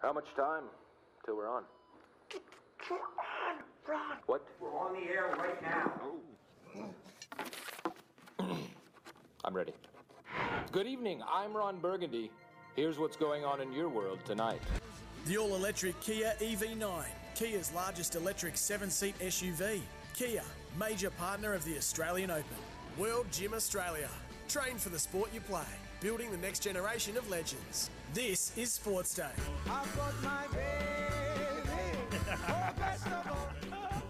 How much time till we're on? We're on, Ron. What? We're on the air right now. I'm ready. Good evening. I'm Ron Burgundy. Here's what's going on in your world tonight. The all electric Kia EV9, Kia's largest electric seven seat SUV. Kia, major partner of the Australian Open. World Gym Australia. Train for the sport you play, building the next generation of legends. This is Sports Day. I've got my baby. Oh, best of all,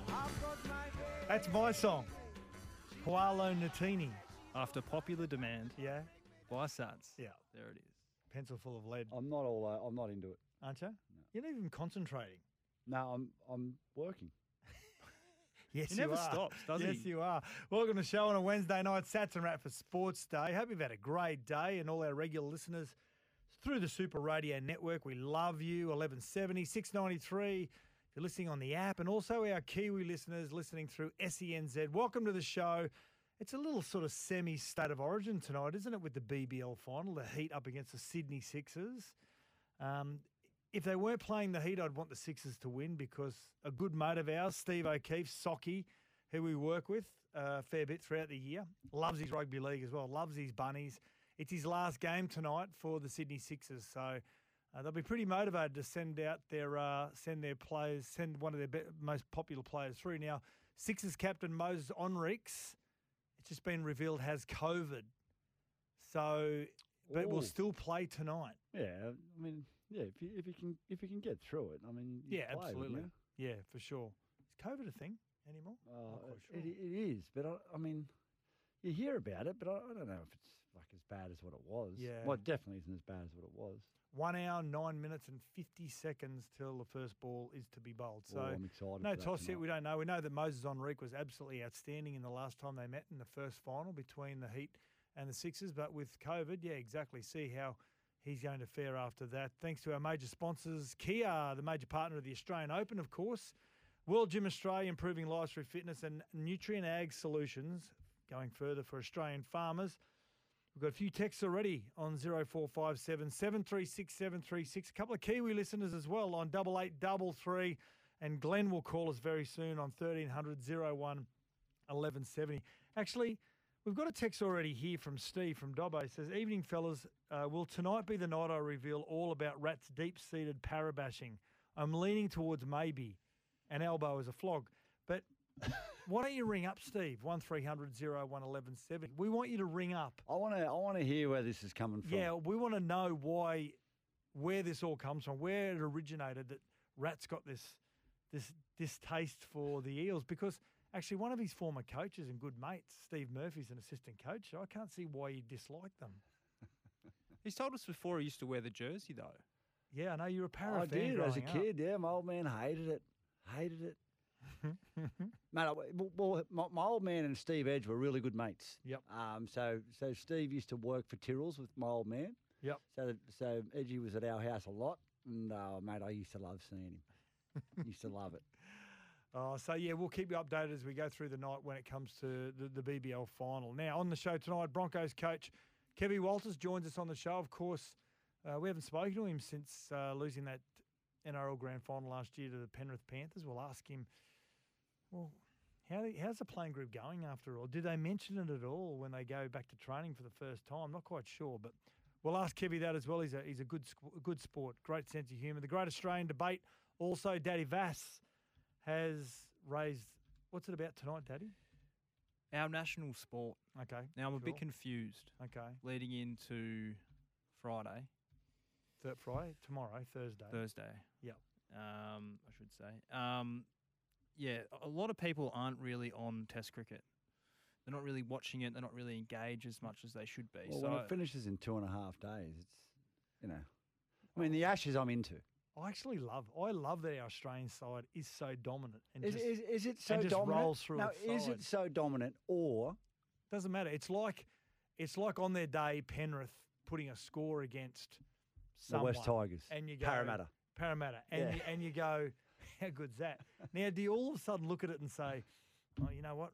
I've got my baby. That's my song. Paolo Nutini. After popular demand Yeah. by Suds. Yeah. There it is. Pencil full of lead, I'm not all. Uh, I'm not into it. aren't you? You're not even concentrating. No, I'm. I'm working. Yes, He never you are. stops, does yes, he? you are. Welcome to the show on a Wednesday night. Sats and Rat for Sports Day. Hope you've had a great day and all our regular listeners through the Super Radio Network. We love you. 1170, 693. If you're listening on the app and also our Kiwi listeners listening through SENZ, welcome to the show. It's a little sort of semi state of origin tonight, isn't it, with the BBL final, the Heat up against the Sydney Sixers. Um, if they weren't playing the Heat, I'd want the Sixers to win because a good mate of ours, Steve O'Keefe, Socky, who we work with uh, a fair bit throughout the year, loves his rugby league as well, loves his bunnies. It's his last game tonight for the Sydney Sixers, so uh, they'll be pretty motivated to send out their uh, send their players, send one of their be- most popular players through. Now, Sixers captain Moises Henriques, it's just been revealed has COVID, so but will still play tonight. Yeah, I mean, yeah. If you if you can if you can get through it, I mean, Yeah, play, absolutely. Yeah, for sure. Is COVID a thing anymore? Uh, sure. it, it is, but I, I mean, you hear about it, but I, I don't know if it's like as bad as what it was. Yeah. well, it definitely isn't as bad as what it was. One hour, nine minutes, and 50 seconds till the first ball is to be bowled. So, Oh, I'm excited no toss yet. We don't know. We know that Moises Henriques was absolutely outstanding in the last time they met in the first final between the Heat and the Sixers. But with COVID, yeah, exactly. See how he's going to fare after that. Thanks to our major sponsors, Kia, the major partner of the Australian Open, of course. World Gym Australia, improving lives through fitness and Nutrient Ag Solutions, going further for Australian farmers. We've got a few texts already on 0457 736 736. A couple of Kiwi listeners as well on 8833. And Glenn will call us very soon on 1300 01 1170. Actually, we've got a text already here from Steve from Dobbo. It says, Evening, fellas. Uh, will tonight be the night I reveal all about Rat's deep seated parabashing? I'm leaning towards maybe. An elbow is a flog. But why don't you ring up, Steve? 1300 01 1170. We want you to ring up. I want to. I want to hear where this is coming from. Yeah, we want to know why, where this all comes from, where it originated that Rat's got this, this distaste for the Eels. Because actually, one of his former coaches and good mates, Steve Murphy's an assistant coach. So I can't see why he disliked them. He's told us before he used to wear the jersey, though. Yeah, I know you're a para I fan did as a growing up. kid. Yeah, my old man hated it. Hated it. Mate, well, my, my old man and Steve Edge were really good mates. Yep. Um, so so Steve used to work for Tyrrells with my old man. Yep. So so Edgy was at our house a lot, and uh, mate, I used to love seeing him. used to love it. Oh, so yeah, we'll keep you updated as we go through the night when it comes to the, the BBL final. Now, on the show tonight, Broncos coach Kevin Walters joins us on the show. Of course, uh, we haven't spoken to him since uh, losing that NRL grand final last year to the Penrith Panthers. We'll ask him, well, how, how's the playing group going after all? Did they mention it at all when they go back to training for the first time? Not quite sure, but we'll ask Kevy that as well. He's a, he's a good, good sport, great sense of humour. The Great Australian Debate, also Daddy Vass has raised. What's it about tonight, Daddy? Our national sport. Okay. Now, I'm a bit confused Okay. leading into Friday, Th- Friday, tomorrow, Thursday. Thursday, Yep. um, I should say. Um, yeah, a lot of people aren't really on Test cricket. They're not really watching it. They're not really engaged as much as they should be. Well, so when it finishes in two and a half days, it's you know, I mean, the Ashes I'm into. I actually love. I love that our Australian side is so dominant and Is, just, is, is it so and just dominant? rolls through no, its is side. it so dominant or doesn't matter. It's like it's like on their day Penrith putting a score against the West Tigers, and you go Parramatta? Parramatta, and Yeah. you, and you go, how good's that? now, do you all of a sudden look at it and say, oh, you know what?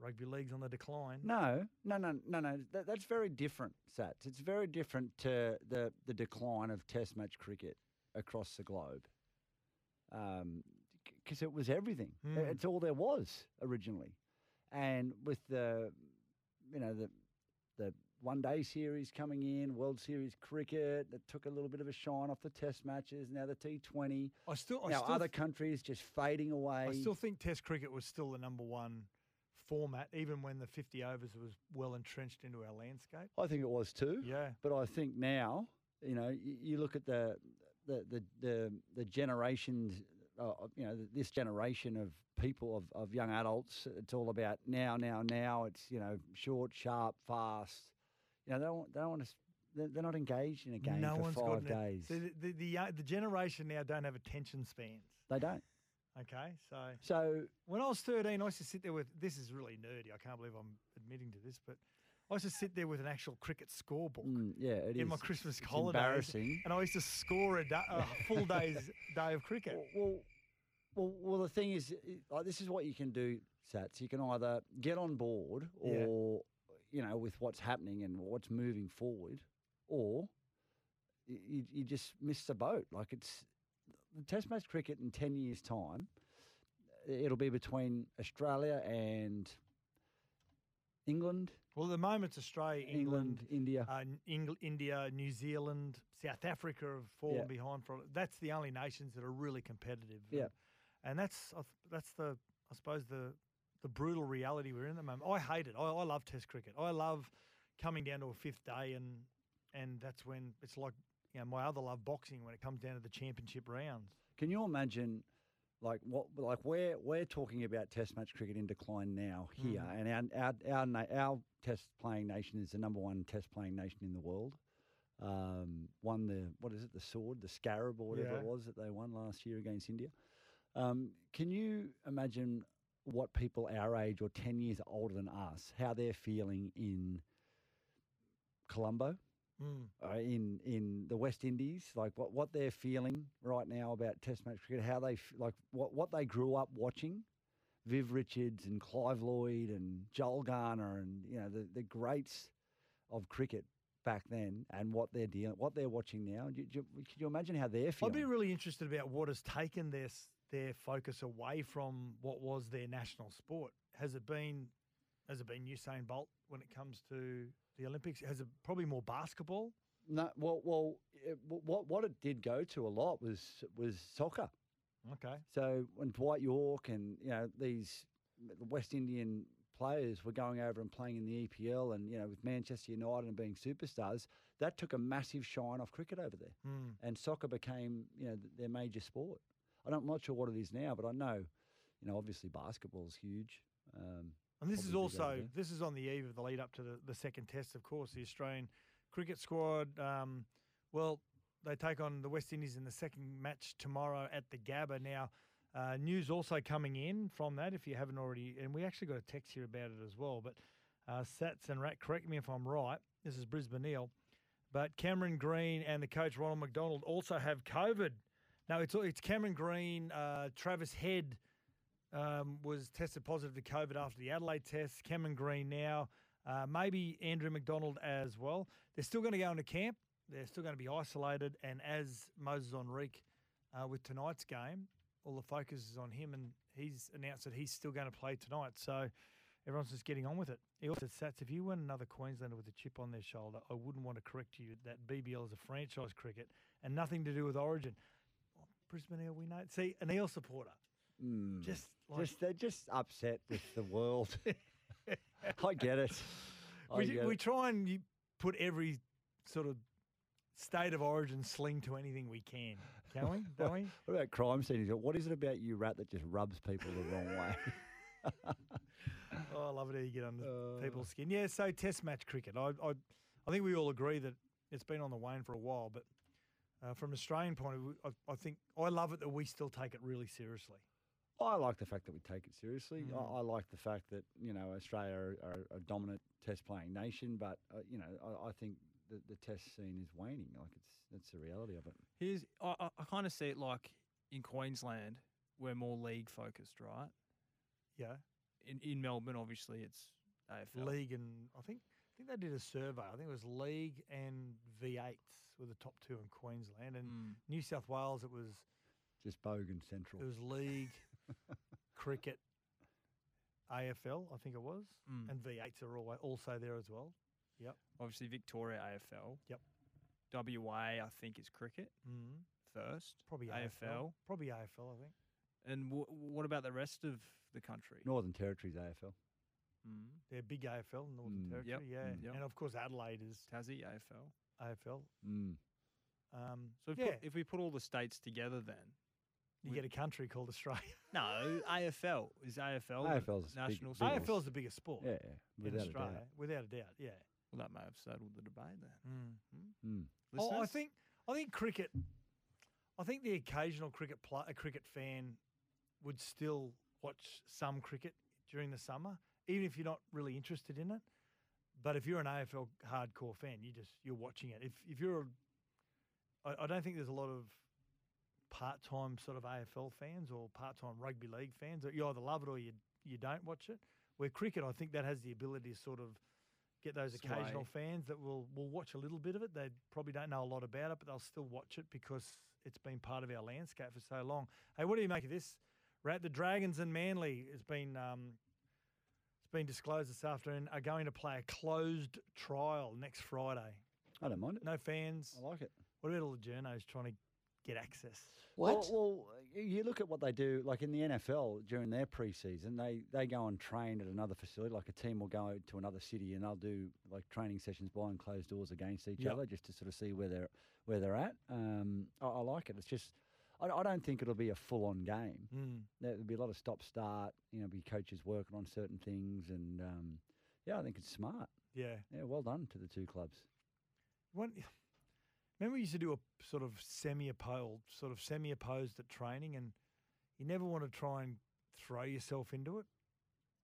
Rugby league's on the decline. No, no, no, no, no. That, that's very different, Sats. It's very different to the, the decline of Test match cricket. across the globe. Because it was everything. Mm. It's all there was originally. And with the, you know, the the one day series coming in, World Series cricket that took a little bit of a shine off the Test matches. Now the T20. I still, I now still other th- countries just fading away. I still think Test cricket was still the number one format, even when the 50 overs was well entrenched into our landscape. I think it was too. Yeah. But I think now, you know, you, you look at the the the the, the generations, uh, you know, this generation of people of, of young adults. It's all about now, now, now. It's you know, short, sharp, fast. You know, they don't they don't want to. They're, they're not engaged in a game no for five days. The, the, the, young- the generation now don't have attention spans. They don't. Okay, so So when I was 13, I used to sit there with this is really nerdy. I can't believe I'm admitting to this, but I used to sit there with an actual cricket scorebook mm, yeah, it is in my Christmas it's holidays, Embarrassing. and I used to score a, da- a full day's day of cricket. Well, well, well, the thing is, like, this is what you can do, Sats. You can either get on board, or you know, with what's happening and what's moving forward, or you, you just miss the boat. Like it's the Test match cricket in ten years' time. It'll be between Australia and England, Well, at the moment, it's Australia, England, England, India. uh, Eng- India, New Zealand, South Africa have fallen Yeah. behind. For that's the only nations that are really competitive. Yeah. and, and that's that's the I suppose the the brutal reality we're in at the moment. I hate it. I, I love Test cricket. I love coming down to a fifth day and and that's when it's like you know my other love boxing when it comes down to the championship rounds. Can you imagine, like what, like we're we're talking about Test match cricket in decline now here, Mm. and our our our, our Test playing nation is the number one Test playing nation in the world. Um, won the what is it, the sword, the scarab, or whatever it was that they won last year against India. Um, can you imagine what people our age or ten years older than us, how they're feeling in Colombo? Mm. uh, in in the West Indies, like what, what they're feeling right now about Test match cricket, how they like what what they grew up watching, Viv Richards and Clive Lloyd and Joel Garner and you know the, the greats of cricket back then, and what they're dealing, what they're watching now. Do do you- can you imagine how they're feeling? I'd be really interested about what has taken their s- their focus away from what was their national sport. Has it been has it been Usain Bolt when it comes to the Olympics? Has it probably more basketball? no, well, well, it, what what it did go to a lot was was soccer. Okay. So when Dwight Yorke and you know these West Indian players were going over and playing in the EPL, and you know with Manchester United and being superstars, that took a massive shine off cricket over there, Hmm. and soccer became you know their major sport. I don't, I'm not sure what it is now, but I know, you know, obviously basketball is huge. Um, And this is Probably big over also this is on the eve of the lead up to the, the second test, of course. The Australian cricket squad, um, well, they take on the West Indies in the second match tomorrow at the Gabba. Now, uh, news also coming in from that, if you haven't already, and we actually got a text here about it as well. But uh, Sats and Rat, correct me if I'm right. This is Brisbane Eel, but Cameron Green and the coach Ronald McDonald also have COVID. No, it's it's Cameron Green, uh, Travis Head um, was tested positive to COVID after the Adelaide test. Cameron Green now, uh, maybe Andrew McDonald as well. They're still going to go into camp. They're still going to be isolated. And as Moises Henriques uh, with tonight's game, all the focus is on him, and he's announced that he's still going to play tonight. So everyone's just getting on with it. He also said, Sats, if you weren't another Queenslander with a chip on their shoulder, I wouldn't want to correct you that BBL is a franchise cricket and nothing to do with Origin. Brisbane Eel, we know. See, an Eel supporter. mm, Just like just they're just upset with the world. I get it. I we, get we it. try and you put every sort of state of origin sling to anything we can, can we? Don't we? What about crime scenes? What is it about you, rat, that just rubs people the wrong way? Oh, I love it how you get under Uh. people's skin. Yeah, so Test match cricket. I, I, I think we all agree that it's been on the wane for a while, but uh, from an Australian point of view, I, I think I love it that we still take it really seriously. I like the fact that we take it seriously. Mm. I, I like the fact that you know Australia are, are a dominant Test playing nation, but uh, you know I, I think the, the Test scene is waning. Like it's that's the reality of it. Here's I, I, I kind of see it like in Queensland, we're more league focused, right? Yeah, In in Melbourne, obviously, it's AFL. league and I think think they did a survey. I think it was league and V8s were the top two in Queensland, and Mm. New South Wales it was Just Bogan Central. it was league, cricket, AFL. I think it was, Mm. and V8s are always also there as well. Yep. Obviously, Victoria AFL. Yep. WA, I think, is cricket Mm. first. Probably AFL. AFL. Probably AFL. I think. And w- what about the rest of the country? Northern Territories AFL. Mm. They're big AFL, Northern Mm. Territory. Yep. Yeah, Mm. Yep. and of course Adelaide is Tassie AFL. AFL. Mm. Um, So if, yeah, put, if we put all the states together, then you we- get a country called Australia. no AFL is AFL the AFL's big- national big sport. AFL is the biggest sport Yeah, yeah, in without a Australia, doubt. without a doubt. Yeah. Well, that may have settled the debate then. Mm. Oh, I think I think cricket. I think the occasional cricket pl- a cricket fan would still watch some cricket during the summer, even if you're not really interested in it. But if you're an AFL hardcore fan, you just you're watching it. If if you're, a, I, I don't think there's a lot of part-time sort of AFL fans or part-time rugby league fans. You either love it or you you don't watch it. Where cricket, I think that has the ability to sort of get those occasional fans that will will watch a little bit of it. They probably don't know a lot about it, but they'll still watch it because it's been part of our landscape for so long. Hey, what do you make of this? We're the Dragons and Manly has been um, been disclosed this afternoon are going to play a closed trial next Friday. I don't mind it. No fans. I like it. What about all the journos trying to get access? Well, well, you look at what they do, like in the NFL during their preseason, they, they go and train at another facility. Like a team will go to another city and they'll do like training sessions behind closed doors against each Yep. other, just to sort of see where they're where they're at. Um, I, I like it. It's just, I, I don't think it'll be a full on game. Mm. There'll be a lot of stop start. You know, be coaches working on certain things, and um, yeah, I think it's smart. Yeah. Yeah, well done to the two clubs. When, remember we used to do a sort of semi-opposed, sort of semi-opposed at training, and you never want to try and throw yourself into it.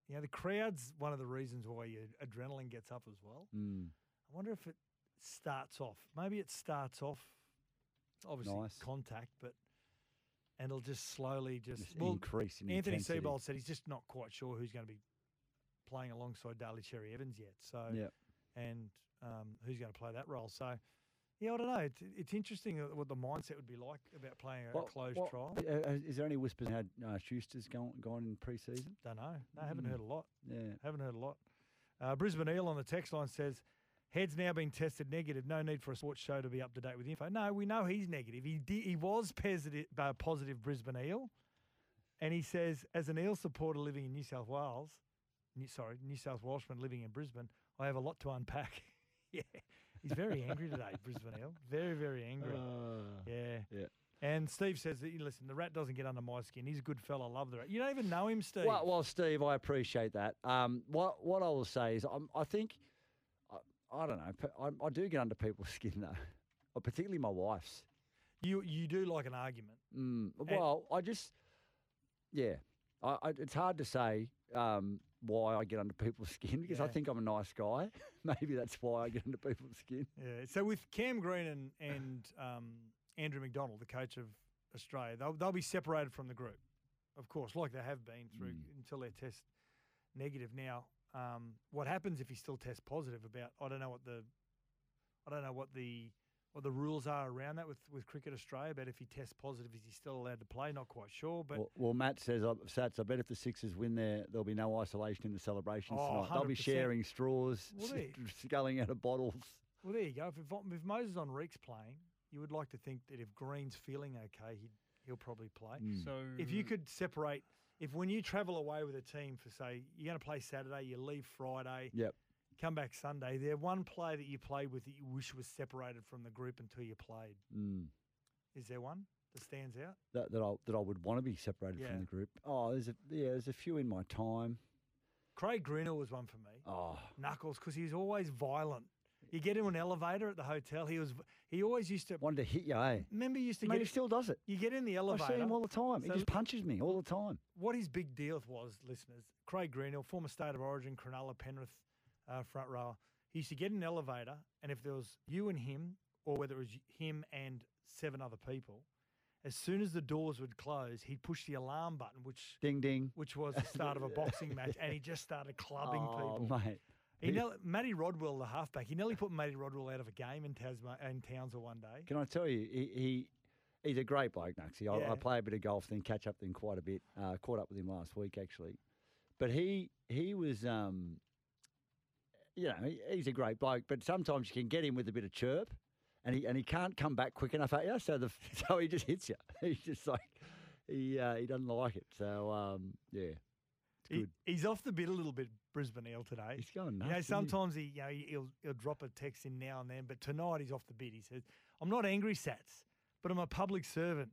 You know, the crowd's one of the reasons why your adrenaline gets up as well. Mm. I wonder if it starts off. Maybe it starts off, obviously Nice. contact, but and it'll just slowly just, Just well. increase in Anthony intensity. Seibold said he's just not quite sure who's going to be playing alongside Daly Cherry Evans yet. So Yep. and um, who's going to play that role. So, yeah, I don't know. It's, it's interesting what the mindset would be like about playing a, closed trial. uh, uh, is there any whispers how uh, Schuster's gone, gone in pre-season? Don't know. No, I haven't Mm. heard a lot. Yeah. Haven't heard a lot. Uh, Brisbane Eel on the text line says, Head's now been tested negative. No need for a sports show to be up to date with info. No, we know he's negative. He he was positive, uh, positive Brisbane Eel, and he says, as an Eel supporter living in New South Wales, New, sorry, New South Welshman living in Brisbane, I have a lot to unpack. yeah, he's very angry today, Brisbane Eel. Very very angry. yeah. yeah. And Steve says that, listen, the rat doesn't get under my skin. He's a good fella. I love the rat. You don't even know him, Steve. Well, well, Steve, I appreciate that. Um, what what I will say is, I'm, I think, I, don't know, I, I do get under people's skin though, Uh, particularly my wife's. you you do like an argument. Mm, well, I just, yeah, I, I, it's hard to say um, why I get under people's skin because I Yeah. think I'm a nice guy. Maybe that's why I get under people's skin. Yeah. So with Cam Green and and um, Andrew McDonald, the coach of Australia, they'll they'll be separated from the group, of course, like they have been through Mm. until they test negative. Now, um, what happens if he still tests positive? About I don't know what the I don't know what the what the rules are around that with, with Cricket Australia. But if he tests positive, is he still allowed to play? Not quite sure. But well, well, Matt says, uh, Sats, I bet if the Sixers win there, there'll be no isolation in the celebrations Oh, tonight. They'll be sharing straws, Will sculling out of bottles. Well, there you go. If, if, if Moises Henriques's playing, you would like to think that if Green's feeling okay, he'd, he'll probably play. Mm. So If you could separate, if when you travel away with a team for, say, you're going to play Saturday, you leave Friday, Yep. come back Sunday, there one player that you played with that you wish was separated from the group until you played. Mm. Is there one that stands out? that that I that I would want to be separated Yeah. from the group. Oh, there's a yeah, there's a few in my time. Craig Greenhill was one for me. Oh, Knuckles, because he's always violent. You get in an elevator at the hotel. He was. He always used to. wanted to hit you, eh? Remember, you used to Mate, get. he still does it. you get in the elevator. I see him all the time. So- he just punches me all the time. what his big deal was, listeners, Craig Greenhill, former state of origin, Cronulla, Penrith uh, front rower, he used to get in an elevator, and if there was you and him, or whether it was him and seven other people, as soon as the doors would close, he'd push the alarm button, which Ding ding. which was the start of a boxing match, and he just started clubbing oh, people. mate. He He- nearly, Matty Rodwell, the halfback, he nearly put Matty Rodwell out of a game in Tasma in Townsville one day. Can I tell you, he, he he's a great bloke, Nuxie. I, Yeah. I play a bit of golf, then catch up with him quite a bit. Uh, caught up with him last week actually, but he he was um, you know, he, he's a great bloke, but sometimes you can get him with a bit of chirp, and he and he can't come back quick enough at you, so the so he just hits you. He's just like he uh, he doesn't like it. So um, yeah, He, he's off the bit a little bit, Brisbane Eel today. He's going nuts. You know, he? sometimes he, you know, he'll he'll drop a text in now and then, but tonight he's off the bit. He says, "I'm not angry, Sats, but I'm a public servant."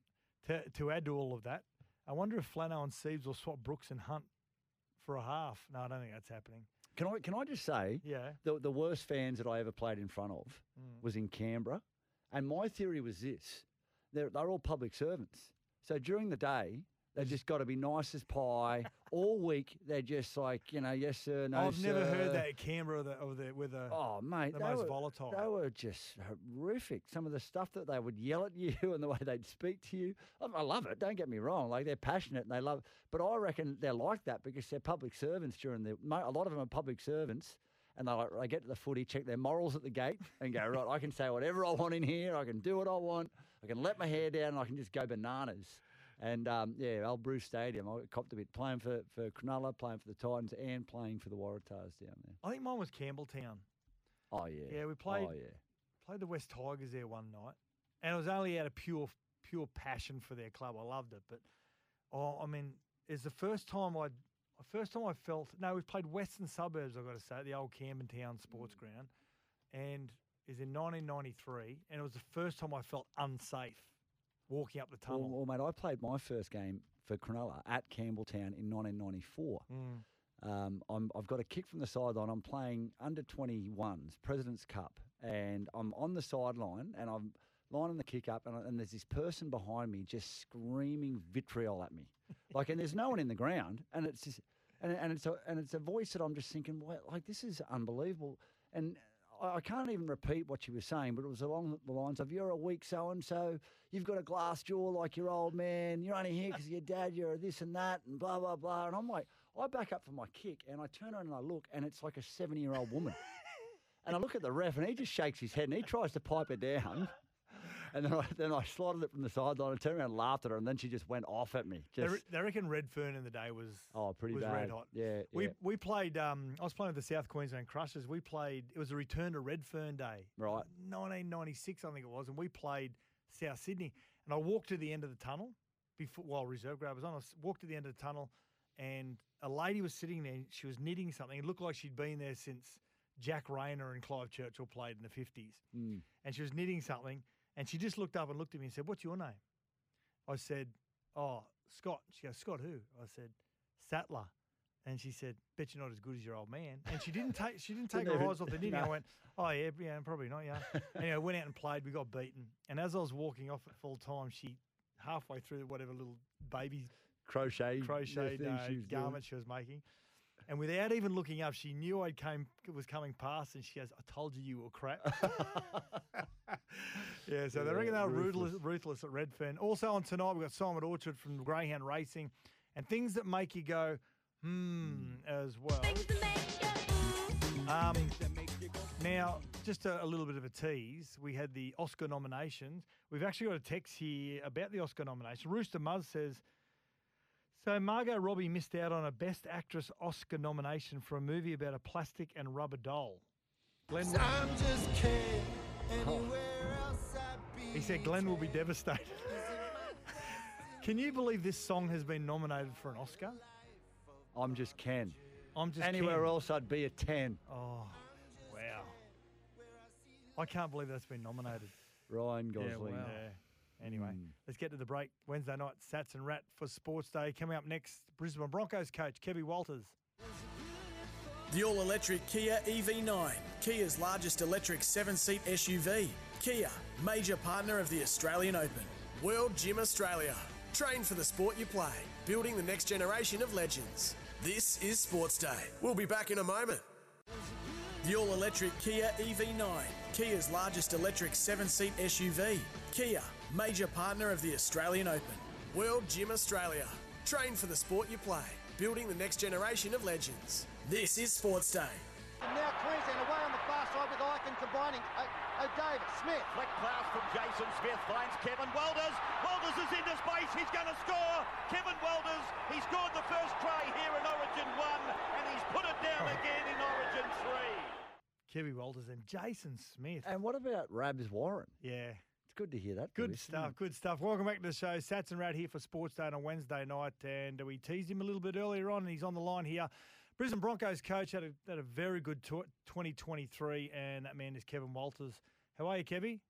To to add to all of that, I wonder if Flano and Siebes will swap Brooks and Hunt for a half. No, I don't think that's happening. Can I can I just say Yeah, the the worst fans that I ever played in front of Mm. was in Canberra, and my theory was this: they're they're all public servants. So during the day, they've just got to be nice as pie. all week, they're just like you know, yes sir, no I've never heard that at Canberra of the, the with the. Oh mate, the most were, volatile. They were just horrific. Some of the stuff that they would yell at you and the way they'd speak to you. I, I love it. Don't get me wrong. Like they're passionate and they love. But I reckon they're like that because they're public servants. During the a lot of them are public servants, and they like they get to the footy, check their morals at the gate, and go right. I can say whatever I want in here. I can do what I want. I can let my hair down. and I can just go bananas. And um, yeah, old Bruce Stadium. I copped a bit playing for for Cronulla, playing for the Titans, and playing for the Waratahs down there. I think mine was Campbelltown. Oh yeah. Yeah, we played- Oh yeah. Played the West Tigers there one night, and it was only out of pure pure passion for their club. I loved it, but oh, I mean, it's the first time I, first time I felt. No, we've played Western Suburbs. I've got to say, the old Campbelltown Sports Ground, and is in 1993, and it was the first time I felt unsafe walking up the Well, tunnel. well, mate, I played my first game for Cronulla at Campbelltown in 1994. Mm. Um, I'm, I've got a kick from the sideline. I'm playing under 21s, President's Cup, and I'm on the sideline and I'm lining the kick up, and, I- and there's this person behind me just screaming vitriol at me, like, and there's no one in the ground, and it's just, and, and it's a and it's a voice that I'm just thinking, well, like this is unbelievable, and. I can't even repeat what she was saying, but it was along the lines of, "You're a weak so and so. You've got a glass jaw like your old man. You're only here because your dad. You're this and that, and blah blah blah." And I'm like, I back up for my kick, and I turn around and I look, and it's like a 70 year old woman. and I look at the ref, and he just shakes his head, and he tries to pipe her down. And then I, then I slotted it from the sideline and turned around and laughed at her, and then she just went off at me. They, Just re- they reckon Redfern in the day was oh, pretty was bad. red hot. Yeah, We yeah. we played. Um, I was playing with the South Queensland Crushers. We played. It was a return to Redfern Day, Right. 1996, I think it was, and we played South Sydney. And I walked to the end of the tunnel before while reserve grade was on. I walked to the end of the tunnel, and a lady was sitting there. She was knitting something. It looked like she'd been there since Jack Rayner and Clive Churchill played in the 50s. Mm. And she was knitting something, and she just looked up and looked at me and said, "What's your name?" I said, "Oh, Scott." She goes, "Scott who?" I said, "Sattler." And she said, "Bet you're not as good as your old man." And she didn't take she didn't take Didn't her eyes off the knitting. I went, "Oh yeah, yeah, probably not, yeah." anyway, went out and played. We got beaten. And as I was walking off at full time, she halfway through whatever little baby Crochet, the crocheted uh, garment she was making. And without even looking up, she knew I came was coming past, and she goes, "I told you you were crap." yeah, so they Yeah, reckon they were ruthless. ruthless. ruthless at Redfern. Also on tonight, we've got Simon Orchard from Greyhound Racing, and things that make you go, hmm, as well. Um, now, just a, a little bit of a tease. We had the Oscar nominations. We've actually got a text here about the Oscar nomination. Rooster Muzz says, so Margot Robbie missed out on a Best Actress Oscar nomination for a movie about a plastic and rubber doll. Glenn, I'm just kidding. Anywhere oh. else I'd be. he said Glenn will be devastated. Can you believe this song has been nominated for an Oscar? I'm just Ken. I'm just Anywhere Ken. else, I'd be a 10. Oh, wow! I can't believe that's been nominated. Ryan Gosling. wow. Yeah. Anyway, Mm. let's get to the break. Wednesday night, Sats and Rat for Sports Day. Coming up next, Brisbane Broncos coach Kevin Walters. The all electric Kia EV9, Kia's largest electric seven seat SUV. Kia, major partner of the Australian Open. World Gym Australia. Train for the sport you play, building the next generation of legends. This is Sports Day. We'll be back in a moment. The all electric Kia EV9, Kia's largest electric seven seat SUV. Kia, major partner of the Australian Open. World Gym Australia. Train for the sport you play, building the next generation of legends. This is Sports Day. and now Queensland away on the far side with Icon combining. O- O'Davis, Smith. Flick pass from Jason Smith finds Kevin Walters. Walters is into space. He's going to score. Kevin Walters, he scored the first try here in Origin 1 and he's put it down oh. again in Origin 3. Kevin Walters and Jason Smith. And what about Rabs Warren? Yeah. It's good to hear that. Good Lewis. stuff, good stuff. Welcome back to the show. Sats and Rat here for Sports Day on a Wednesday night, and we teased him a little bit earlier on, and he's on the line here. Brisbane Broncos coach had a, had a very good tw 2023, and that man is Kevin Walters. How are you, Kevy?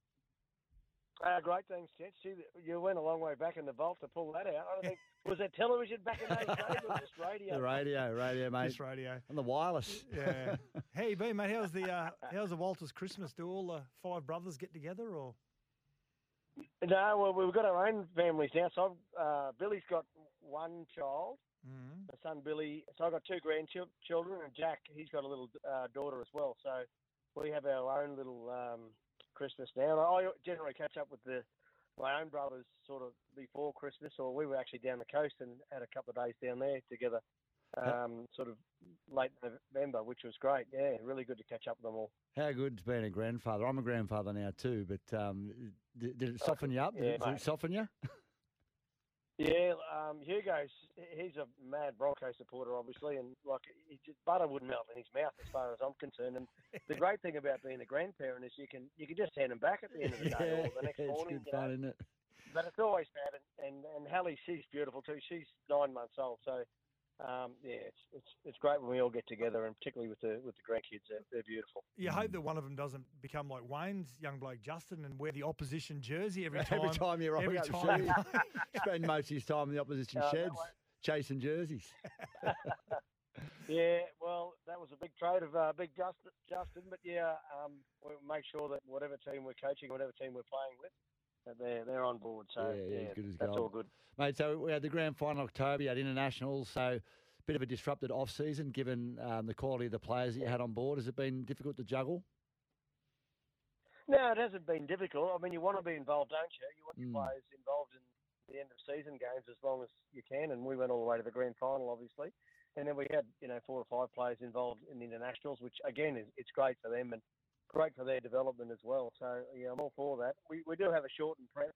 Uh, great, thanks, gents. Gee, You went a long way back in the vault to pull that out. I don't think was there television back in those days or just radio? The radio, radio, mate. Just radio. On the wireless. Yeah. How you been, mate? How's the uh, how's the Walters Christmas? Do all the five brothers get together, or No, well, we've got our own families now. So uh, Billy's got one child, mm my son Billy. So I've got two grandchildren, and Jack, he's got a little uh, daughter as well. So we have our own little um, Christmas now. And I generally catch up with the my own brothers sort of before Christmas, or we were actually down the coast and had a couple of days down there together, um, sort of late November, which was great. Yeah, really good to catch up with them all. How good's being a grandfather? I'm a grandfather now too, but um, did, did it soften you up? Did, Yeah, it, did it soften you? Yeah, um, Hugo's he's a mad Bronco supporter, obviously, and like he just, butter wouldn't melt in his mouth as far as I'm concerned. And the great thing about being a grandparent is you can you can just hand them back at the end of the day or the next it's morning. good you know. fun, isn't it? But it's always bad, and, and and Hallie, she's beautiful too. She's nine months old, so um, yeah, it's it's it's great when we all get together, and particularly with the with the grandkids, they're, they're beautiful. you hope that one of them doesn't become like Wayne's young bloke Justin and wear the opposition jersey every time. Every time you're every up time. spend most of his time in the opposition No, sheds, chasing jerseys. Yeah, well, that was a big trade of uh, big Justin, Justin, but yeah, um, we'll make sure that whatever team we're coaching, whatever team we're playing with, that they're they're on board. So Yeah, yeah, good as that's gold. all good. Mate, so we had the grand final in October, you had internationals, so a bit of a disrupted off season given um, the quality of the players that you had on board. Has it been difficult to juggle? No, it hasn't been difficult. I mean, you want to be involved, don't you? You want your Mm. players involved in the end of season games as long as you can, and we went all the way to the grand final, obviously. And then we had, you know, four or five players involved in the internationals, which again is it's great for them and great for their development as well. So yeah, I'm all for that. We we do have a shortened prep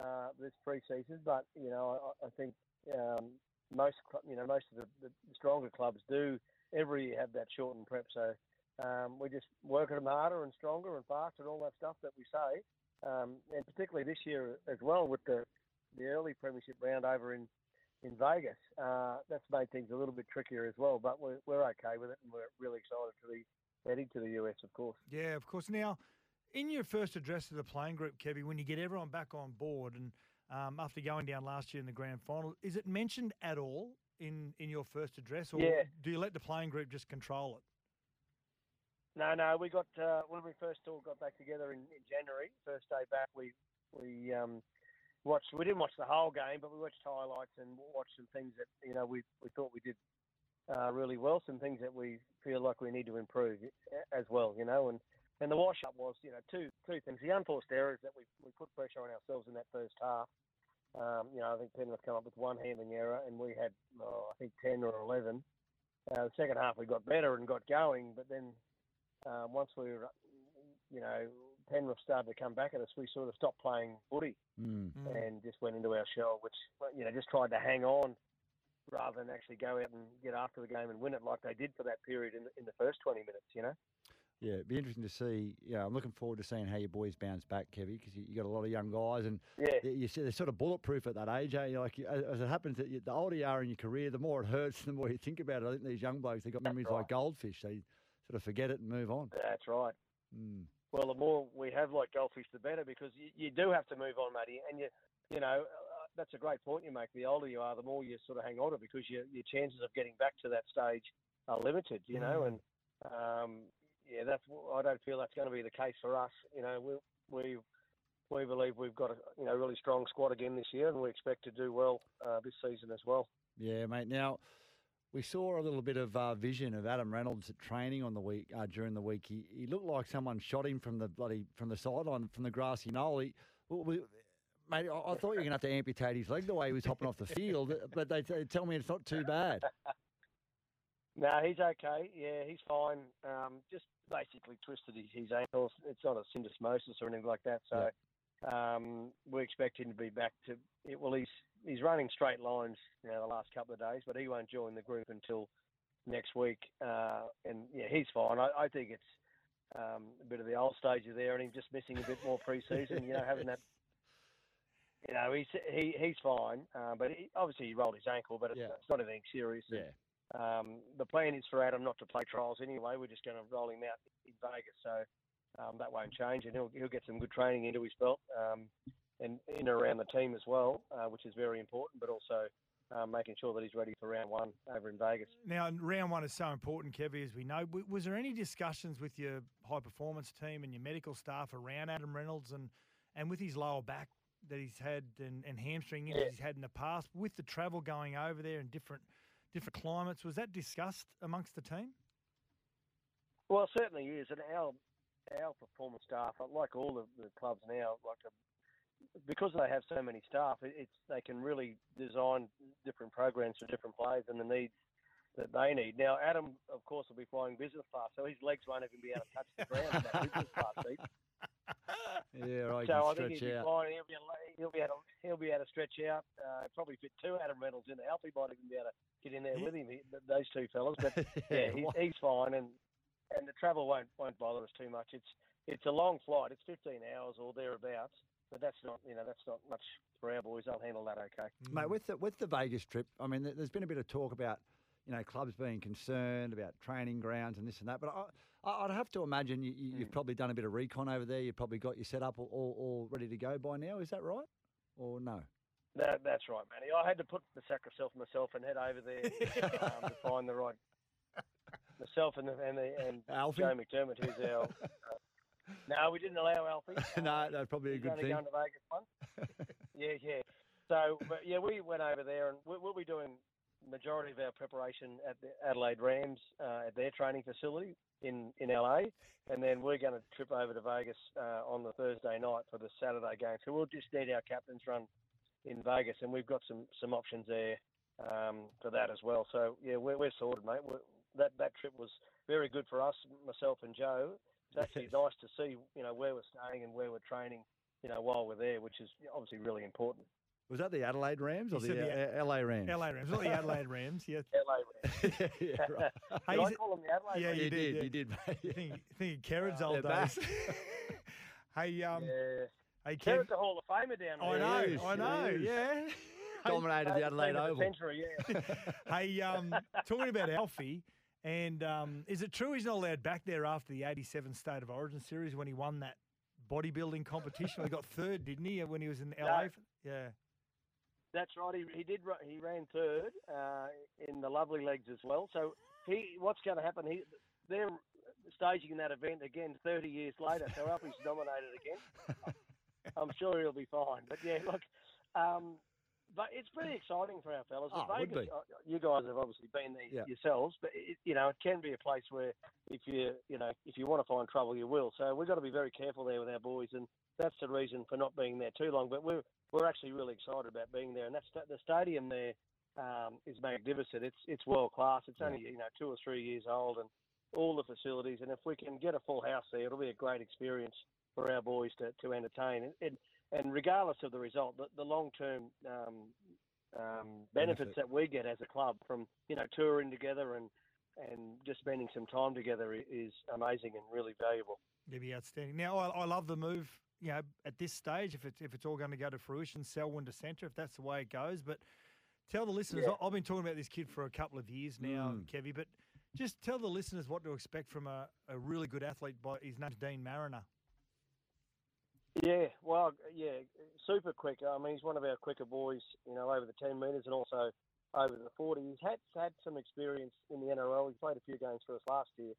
uh, this pre-season, but you know, I, I think um, most you know most of the, the stronger clubs do every year have that shortened prep. So um, we're just working them harder and stronger and faster and all that stuff that we say. Um, and particularly this year as well with the the early premiership round over in in Vegas, uh, that's made things a little bit trickier as well. But we're we're okay with it, and we're really excited to be heading to the US, of course. Yeah, of course. Now, in your first address to the playing group, Kevy, when you get everyone back on board and um, after going down last year in the grand final, is it mentioned at all in, in your first address, or Yeah. do you let the playing group just control it? No, no, we got uh, when we first all got back together in, in January, first day back, we we um, watched. We didn't watch the whole game, but we watched highlights and watched some things that you know we we thought we did uh, really well, some things that we feel like we need to improve as well, you know. And and the wash up was, you know, two two things: the unforced errors that we we put pressure on ourselves in that first half. Um, you know, I think Penrith come up with one handling error, and we had, oh, I think, ten or eleven. Uh, the second half we got better and got going, but then uh, once we were, you know, Penrith started to come back at us, we sort of stopped playing footy Mm. and just went into our shell, which you know just tried to hang on rather than actually go out and get after the game and win it like they did for that period in the, in the first 20 minutes. You know. Yeah, it'd be interesting to see. Yeah, I'm looking forward to seeing how your boys bounce back, Kevy, because you, you got a lot of young guys, and Yeah. you, you see they're sort of bulletproof at that age. Eh? You're Like you- as it happens, that you, the older you are in your career, the more it hurts, the more you think about it. I think these young blokes, they've got memories like goldfish. They sort of forget it and move on. That's right. Mm. Well, the more we have like goldfish, the better, because you, you do have to move on, Matty. And you, you know, that's a great point you make. The older you are, the more you sort of hang on to, it because your your chances of getting back to that stage are limited. You know, Mm. and um, yeah, that's I don't feel that's going to be the case for us. You know, we we we believe we've got a you know really strong squad again this year, and we expect to do well uh, this season as well. Yeah, mate. Now we saw a little bit of uh, vision of Adam Reynolds at training on the week uh, during the week. He, he looked like someone shot him from the bloody from the sideline from the grassy knoll. He, mate, I, I thought you were going to have to amputate his leg the way he was hopping off the field, but they, they tell me it's not too bad. No, he's okay. Yeah, he's fine. Um, just basically twisted his, his ankles. It's not a syndesmosis or anything like that. So um, we expect him to be back to. It, well, he's he's running straight lines you know, the last couple of days, but he won't join the group until next week. Uh, and yeah, he's fine. I, I think it's um, a bit of the old stage of there, and him just missing a bit more pre-season. you know, having that. You know, he's he, he's fine, uh, but he, obviously he rolled his ankle, but it's, Yeah. it's not anything serious. Yeah. Um, the plan is for Adam not to play trials anyway. We're just going to roll him out in Vegas, so um, that won't change, and he'll he'll get some good training into his belt um, and in around the team as well, uh, which is very important. But also um, making sure that he's ready for round one over in Vegas. Now, round one is so important, Kevy, as we know. W- Was there any discussions with your high performance team and your medical staff around Adam Reynolds and, and with his lower back that he's had and, and hamstring injuries he's had in the past, with the travel going over there and different different climates? Was that discussed amongst the team? Well, it certainly is, and our our performance staff, like all of the clubs now, like a, because they have so many staff, it, it's they can really design different programs for different players and the needs that they need. Now, Adam, of course, will be flying business class, so his legs won't even be able to touch the ground in that business class seat. Yeah, right. so I think stretch he'll be out. fine. He'll be, able- he'll be able to, he'll be able to stretch out. Uh, probably fit two Adam Reynolds in. the Alfie might even be able to get in there with him. He, those two fellas, but yeah, he's, he's fine, and and the travel won't won't bother us too much. It's it's a long flight. It's 15 hours or thereabouts, but that's not you know that's not much for our boys. They'll handle that okay. Mate, with the with the Vegas trip, I mean, there's been a bit of talk about, you know, clubs being concerned about training grounds and this and that. But I, I'd have to imagine you, Hmm. you've probably done a bit of recon over there. You've probably got your setup all, all, all ready to go by now. Is that right, or no? That, that's right, Manny. I had to put the sacrifice myself and head over there um, to find the right myself and the, and, the, and Alfie? Joe McDermott, who's our. Uh, no, we didn't allow Alfie. no, that's probably a good thing. going to Vegas once. yeah, yeah. So, but yeah, we went over there, and we, we'll be doing majority of our preparation at the Adelaide Rams uh, at their training facility in in LA, and then we're going to trip over to Vegas uh, on the Thursday night for the Saturday game. So we'll just need our captain's run in Vegas, and we've got some some options there um, for that as well. So yeah, we're, we're sorted, mate. We're, that that trip was very good for us, myself and Joe. It's actually nice to see, you know, where we're staying and where we're training, you know, while we're there, which is obviously really important. Was that the Adelaide Rams or He the, the uh, LA Rams? LA Rams, not the Adelaide Rams. Yeah. LA Rams. yeah, right. Did Hey, I call them the Adelaide Yeah, Rams? you you did, did, yeah. you did, mate. Thinking, thinking Kerrod's Uh, old days. hey, um, Yeah. hey, Kev. Kerrod's a Hall of Famer down there. I know, Yes, I know, yeah. Dominated the Adelaide team of the Oval. Century, yeah. hey, um, talking about Alfie, and um, is it true he's not allowed back there after the '87 State of Origin series when he won that bodybuilding competition? he got third, didn't he, when he was in LA? No. Yeah. That's right. He, he did. He ran third uh, in the lovely legs as well. So he, what's going to happen? He, they're staging that event again 30 years later. So Alfie's nominated again. I'm sure he'll be fine. But yeah, look, um, but it's pretty exciting for our fellas. Oh, it would be. uh, you guys have obviously been there Yeah. yourselves, but it, you know it can be a place where if you you know if you want to find trouble, you will. So we've got to be very careful there with our boys, and that's the reason for not being there too long. But we're we're actually really excited about being there, and that's the stadium there um, is magnificent. It's it's world class. It's only you know two or three years old, and all the facilities. And if we can get a full house there, it'll be a great experience for our boys to, to entertain. And, and and regardless of the result, the, the long term um, um, benefits Benefit. that we get as a club from you know touring together and and just spending some time together is amazing and really valuable. It'd be outstanding. Now, I, I love the move. You know, at this stage, if it's if it's all going to go to fruition, Selwyn to centre, if that's the way it goes. But tell the listeners. Yeah. I- I've been talking about this kid for a couple of years now, Mm. Kevy. But just tell the listeners what to expect from a, a really good athlete. By his name's Deine Mariner. Yeah, well, yeah, super quick. I mean, he's one of our quicker boys, you know, over the 10 metres and also over the 40. He's had had some experience in the NRL. He played a few games for us last year.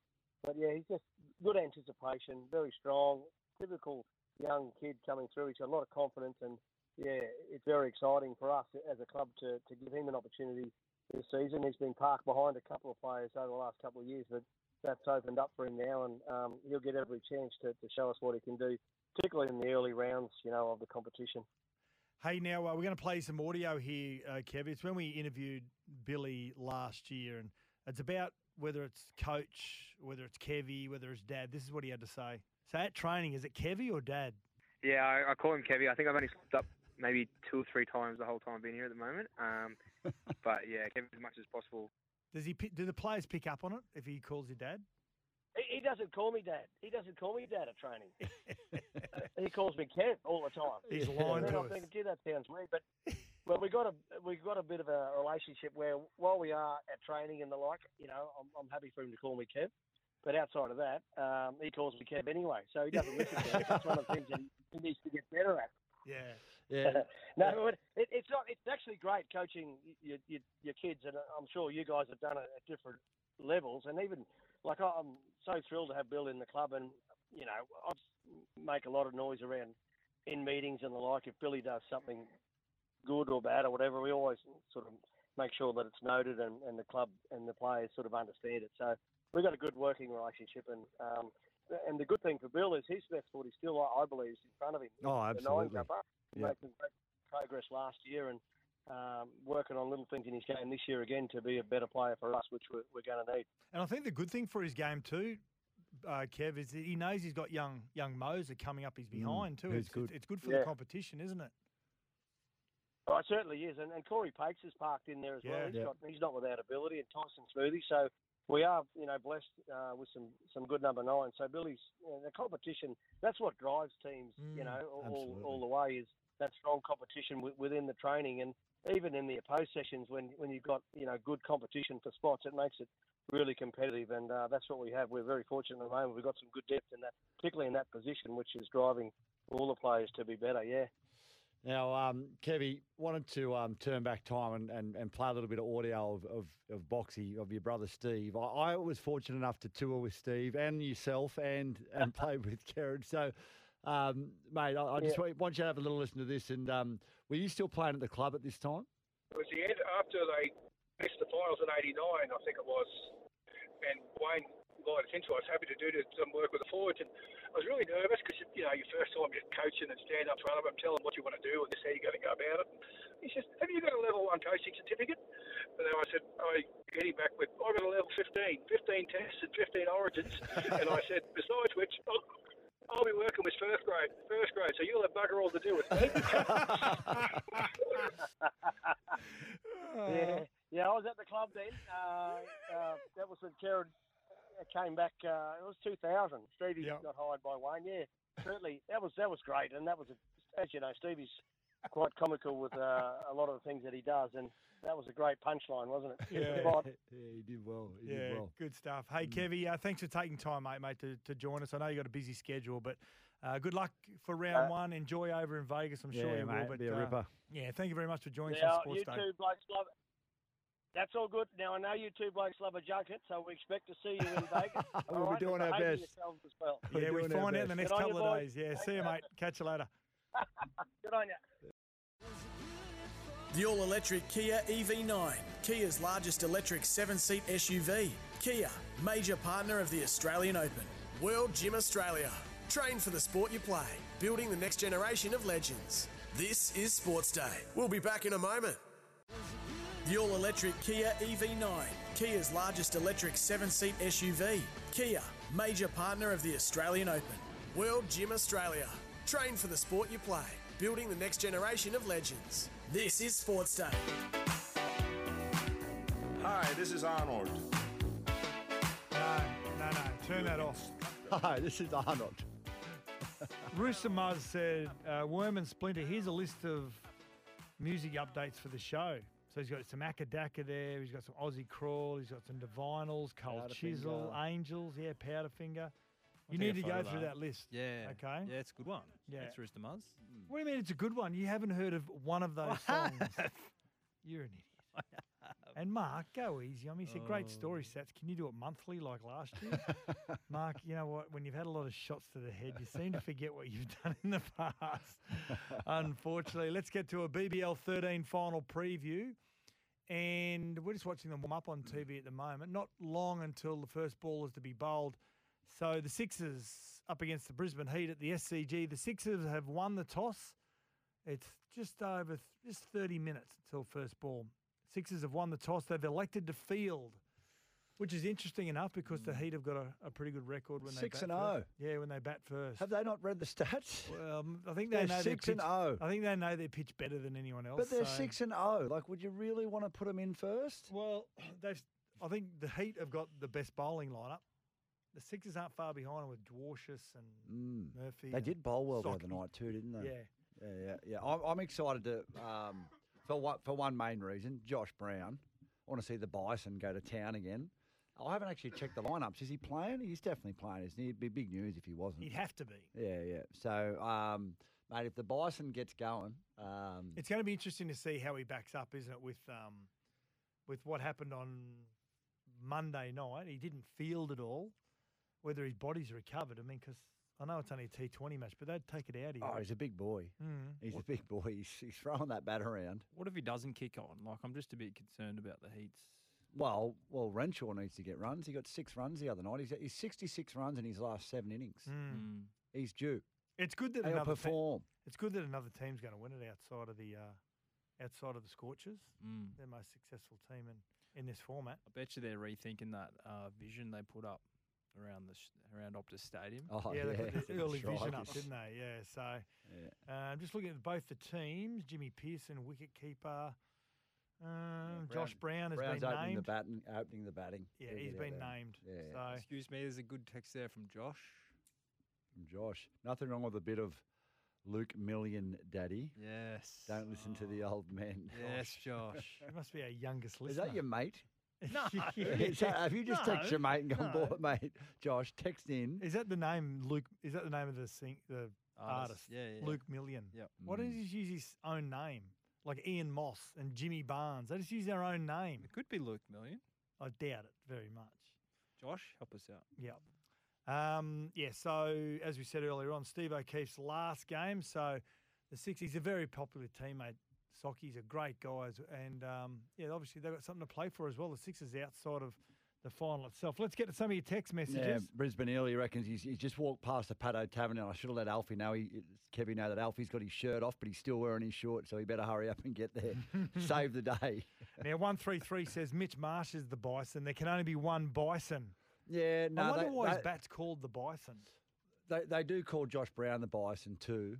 But yeah, he's just good anticipation, very strong, typical young kid coming through. He's got a lot of confidence and yeah, it's very exciting for us as a club to, to give him an opportunity this season. He's been parked behind a couple of players over the last couple of years, but that's opened up for him now and um, he'll get every chance to, to show us what he can do particularly in the early rounds, you know, of the competition. Hey, now uh, we're going to play some audio here, uh, Kev. It's when we interviewed Billy last year, and it's about whether it's coach, whether it's Kevy, whether it's dad, this is what he had to say. So at training, is it Kevy or dad? Yeah, I, I call him Kevy. I think I've only slipped up maybe two or three times the whole time I've been here at the moment. Um, but yeah, Kevy as much as possible. Does he? Do the players pick up on it if he calls you dad? He, he doesn't call me dad. He doesn't call me dad at training. he calls me Kev all the time. He's lying And then to I'm us. thinking, gee, that sounds weird, but well, we got a we got a bit of a relationship where while we are at training and the like, you know, I'm, I'm happy for him to call me Kev. But outside of that, um, he calls me Kev anyway, so he doesn't listen to it. That's one of the things that he needs to get better at. Yeah. Yeah. no, but it, it's not. It's actually great coaching your, your, your kids, and I'm sure you guys have done it at different levels. And even like I'm so thrilled to have Bill in the club, and you know I make a lot of noise around in meetings and the like. If Billy does something good or bad or whatever, we always sort of make sure that it's noted, and, and the club and the players sort of understand it. So we've got a good working relationship, and um, and the good thing for Bill is his best foot is still, I believe, is in front of him. Oh, absolutely. Yeah. some great progress last year and um, working on little things in his game this year again to be a better player for us, which we're, we're going to need. And I think the good thing for his game too, uh, Kev, is that he knows he's got young young Mozer coming up his behind too. It's, good. it's, it's good for Yeah. the competition, isn't it? Oh, it certainly is, and, and Cory Paix is parked in there as well. He's, Yeah. got, he's not without ability, and Tyson Smoothy. So we are, you know, blessed uh, with some, some good number nine. So Billy's you know, the competition. That's what drives teams, you Mm, know, all, all the way is that strong competition wi- within the training, and even in the opposed sessions when when you've got you know good competition for spots, it makes it really competitive, and uh, that's what we have. We're very fortunate at the moment. We've got some good depth in that, particularly in that position, which is driving all the players to be better. Yeah. Now, um, Kevy, wanted to um, turn back time and, and, and play a little bit of audio of, of, of Boxy, of your brother Steve. I, I was fortunate enough to tour with Steve and yourself and, and play with Kerrod. So, um, mate, I, I just Yeah. want- want you to have a little listen to this. And um, were you still playing at the club at this time? It was the end after they missed the finals in '89, I think it was, and Wayne invited us into. I was happy to do some work with the forwards, and I was really nervous because you know your first time just coaching and stand up in front of them, tell them what you want to do, and this how you're going to go about it. He says, "Have you got a level one coaching certificate?" And then I said, "I hit him back with, I got a level 15, 15 tests and 15 origins," and I said, "Besides which." I'll, I'll be working with first grade, first grade, so you'll have bugger all to do with me. Yeah, yeah. I was at the club then. Uh, uh, that was when Karen came back. Uh, it was 2000. Stevie Yep. got hired by Wayne. Yeah, certainly that was that was great, and that was a, as you know, Stevie's quite comical with uh, a lot of the things that he does, and that was a great punchline, wasn't it? Yeah. spot. yeah, he did well. He Yeah, did well. good stuff. Hey, Kevy, uh, thanks for taking time, mate, mate, to, to join us. I know you got a busy schedule, but uh, good luck for round Uh, one. Enjoy over in Vegas. I'm sure you mate, will. But be a uh, ripper. yeah, thank you very much for joining us on Sports you Day. two blokes love it. That's all good. Now I know you two blokes love a junket, so we expect to see you in Vegas. We'll all be doing But our behave best. yourselves as well. Yeah, we doing our find out in the next Good couple of boys. days. Yeah, see you, mate. Catch you later. Good on you. The all electric Kia EV9, Kia's largest electric seven seat SUV. Kia, major partner of the Australian Open. World Gym Australia. Train for the sport you play, building the next generation of legends. This is Sports Day. We'll be back in a moment. The all electric Kia EV9, Kia's largest electric seven seat SUV. Kia, major partner of the Australian Open. World Gym Australia. Train for the sport you play, building the next generation of legends. This is Sports Day. Hi, this is Arnold. No, no, no. Turn that off. Hi, this is Arnold. Rooster Muzz said, uh, Worm and Splinter, here's a list of music updates for the show. So he's got some Acca Dacca there, he's got some Aussie Crawl, he's got some Divinyls, Cold Chisel. Angels, yeah, Powderfinger. You need to go through that. list. Yeah. Okay. Yeah, it's a good one. Yeah. Thanks, Rooster Muzz. What do you mean it's a good one? You haven't heard of one of those songs. You're an idiot. And Mark, go easy. I mean, he said, great oh. story Oh. sets. Can you do it monthly like last year? Mark, you know what? When you've had a lot of shots to the head, you seem to forget what you've done in the past. Unfortunately, let's get to a BBL 13 final preview. And we're just watching them warm up on TV at the moment. Not long until the first ball is to be bowled. So the Sixers up against the Brisbane Heat at the SCG. The Sixers have won the toss. It's just over th- just 30 minutes until first ball. Sixers have won the toss. They've elected to field. Which is interesting enough because the Heat have got a, a pretty good record when Six they bat and oh. first. Yeah, when they bat first. Have they not read the stats? Well, um, I think they They're know six their and pitch, oh. I think they know their pitch better than anyone else. But they're so- six and oh. Like, would you really want to put them in first? Well, they've. I think the Heat have got the best bowling lineup. The Sixers aren't far behind them with Dwarshuis and Mm. Murphy. They and did bowl well the other night too, didn't they? Yeah. yeah, yeah. yeah. I'm, I'm excited to um, for one for one main reason. Josh Brown. I want to see the Bison go to town again. I haven't actually checked the lineups. Is he playing? He's definitely playing, isn't he? It'd be big news if he wasn't. He'd have to be. Yeah, yeah. So, um, mate, if the Bison gets going, um, It's going to be interesting to see how he backs up, isn't it? With um, with what happened on Monday night, he didn't field at all. Whether his body's recovered, I mean, because I know it's only a T Twenty match, but they'd take it out of you. oh, he's a big boy. Mm. He's a big boy. He's, he's throwing that bat around. What if he doesn't kick on? Like, I'm just a bit concerned about the Heats. Well, well, Renshaw needs to get runs. He got six runs the other night. He's, he's 66 runs in his last seven innings. Mm. He's due. It's good that He'll another te- it's good that another team's going to win it outside of the uh, outside of the Scorchers. Mm. Their most successful team in, in this format. I bet you they're rethinking that uh, vision they put up around the sh- around Optus Stadium. Oh, yeah, they put the early vision up, didn't they? Yeah. So Yeah. uh, just looking at both the teams. Jimmy Peirson, wicket keeper. Um, Josh Brown has Brown's been opening named. the batting, opening the batting. Yeah, He'll he's get been there. named. Yeah, So Excuse me, there's a good text there from Josh. from Josh. Nothing wrong with a bit of Luke Million, Daddy. Yes. Don't listen to the old men. Yes, Josh. he must be our youngest listener. Is that your mate? no. Is that- have you just texted your mate and gone, no. boy, mate? Josh, text in. Is that the name Luke? Is that the name of the sing, the artist? Yeah, yeah, yeah. Luke Million. Yep. Why does he use his own name? Like Ian Moss and Jimmy Barnes. They just use their own name. It could be Luke Million. I doubt it very much. Josh, help us out. Yep. Um, yeah, so as we said earlier on, Steve O'Keefe's last game. So the Six, he's a very popular teammate. Socky's a great guy. And um, yeah, obviously they've got something to play for as well. The Sixers outside of the final itself. Let's get to some of your text messages. Yeah, Brisbane Early reckons he's, he's just walked past the Paddo Tavern and I should have let Alfie know. He, Kevin know that Alfie's got his shirt off, but he's still wearing his shorts, so he better hurry up and get there. Save the day. Now, 133 says Mitch Marsh is the bison. There can only be one bison. Yeah, no, I wonder they, why his bat's called the bison. they, they do call Josh Brown the Bison too,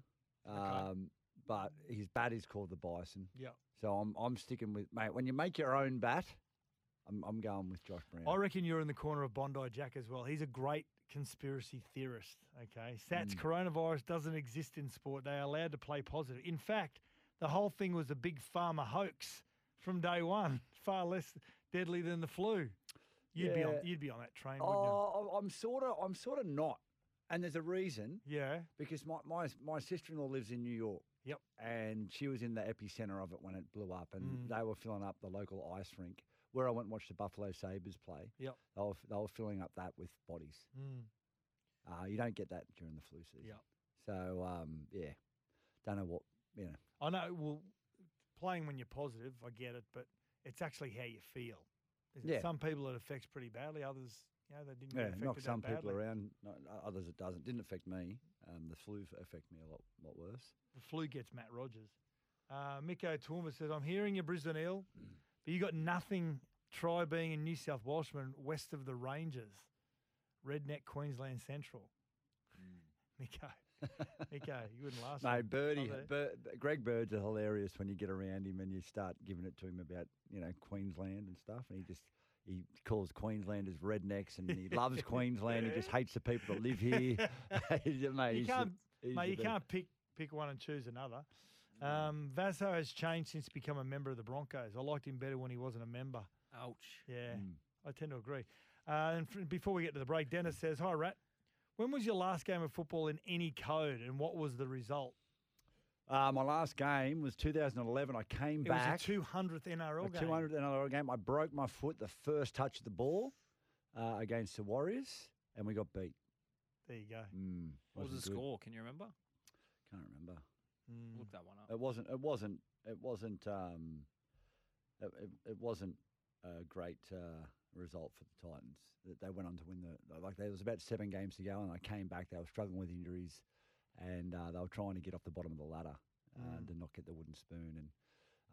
um, but his bat is called the Bison. Yeah. So I'm I'm sticking with mate. When you make your own bat, I'm I'm going with Josh Brown. I reckon you're in the corner of Bondi Jack as well. He's a great conspiracy theorist. Okay, Sats Mm. coronavirus doesn't exist in sport. They are allowed to play positive. In fact, the whole thing was a big pharma hoax from day one. Far less deadly than the flu. You'd be on. You'd be on that train, wouldn't Oh, I'm sort of I'm sort of not, and there's a reason. Yeah. Because my, my, my sister in law lives in New York. Yep. And she was in the epicenter of it when it blew up, and Mm. they were filling up the local ice rink where I went and watched the Buffalo Sabres play. Yep. They were, they were filling up that with bodies. Mm. Uh, you don't get that during the flu season. Yep. So, um, yeah, don't know what, you know. I know. Well, playing when you're positive, I get it, but it's actually how you feel. Yeah. Some people it affects pretty badly. Others, you know, they didn't Yeah, knock some people around, no, o- others it doesn't. Didn't affect me. Um, the flu affected me a lot, lot worse. The flu gets Mat Rogers. Uh, Miko Torma says, I'm hearing you, Brisbane Eel, but you got nothing. Try being a New South Welshman west of the Rangers. Redneck Queensland Central. Hmm. Miko. Miko, you wouldn't last. Mate, Birdie, Greg Birds are hilarious when you get around him and you start giving it to him about you know Queensland and stuff, and he just he calls Queenslanders rednecks and he loves Queensland. He just hates the people that live here. Mate, you can't, he's mate, the you can't pick pick one and choose another. Um, Vaso has changed since become a member of the Broncos. I liked him better when he wasn't a member. Ouch. Yeah, Mm. I tend to agree. Uh, and f- before we get to the break, Dennis says, "Hi, Rat. When was your last game of football in any code, and what was the result?" Uh, my last game was 2011. I came It back. was a 200th NRL a game. 200 NRL game. I broke my foot the first touch of the ball uh, against the Warriors, and we got beat. There you go. Mm, What was the good. score? Can you remember? Can't remember. Mm. Look that one up. It wasn't. It wasn't. It wasn't. Um, it, it, it wasn't a great uh, result for the Titans. That They went on to win the like. There was about seven games to go, and I came back. They were struggling with injuries, and uh, they were trying to get off the bottom of the ladder uh, Mm. to not get the wooden spoon. And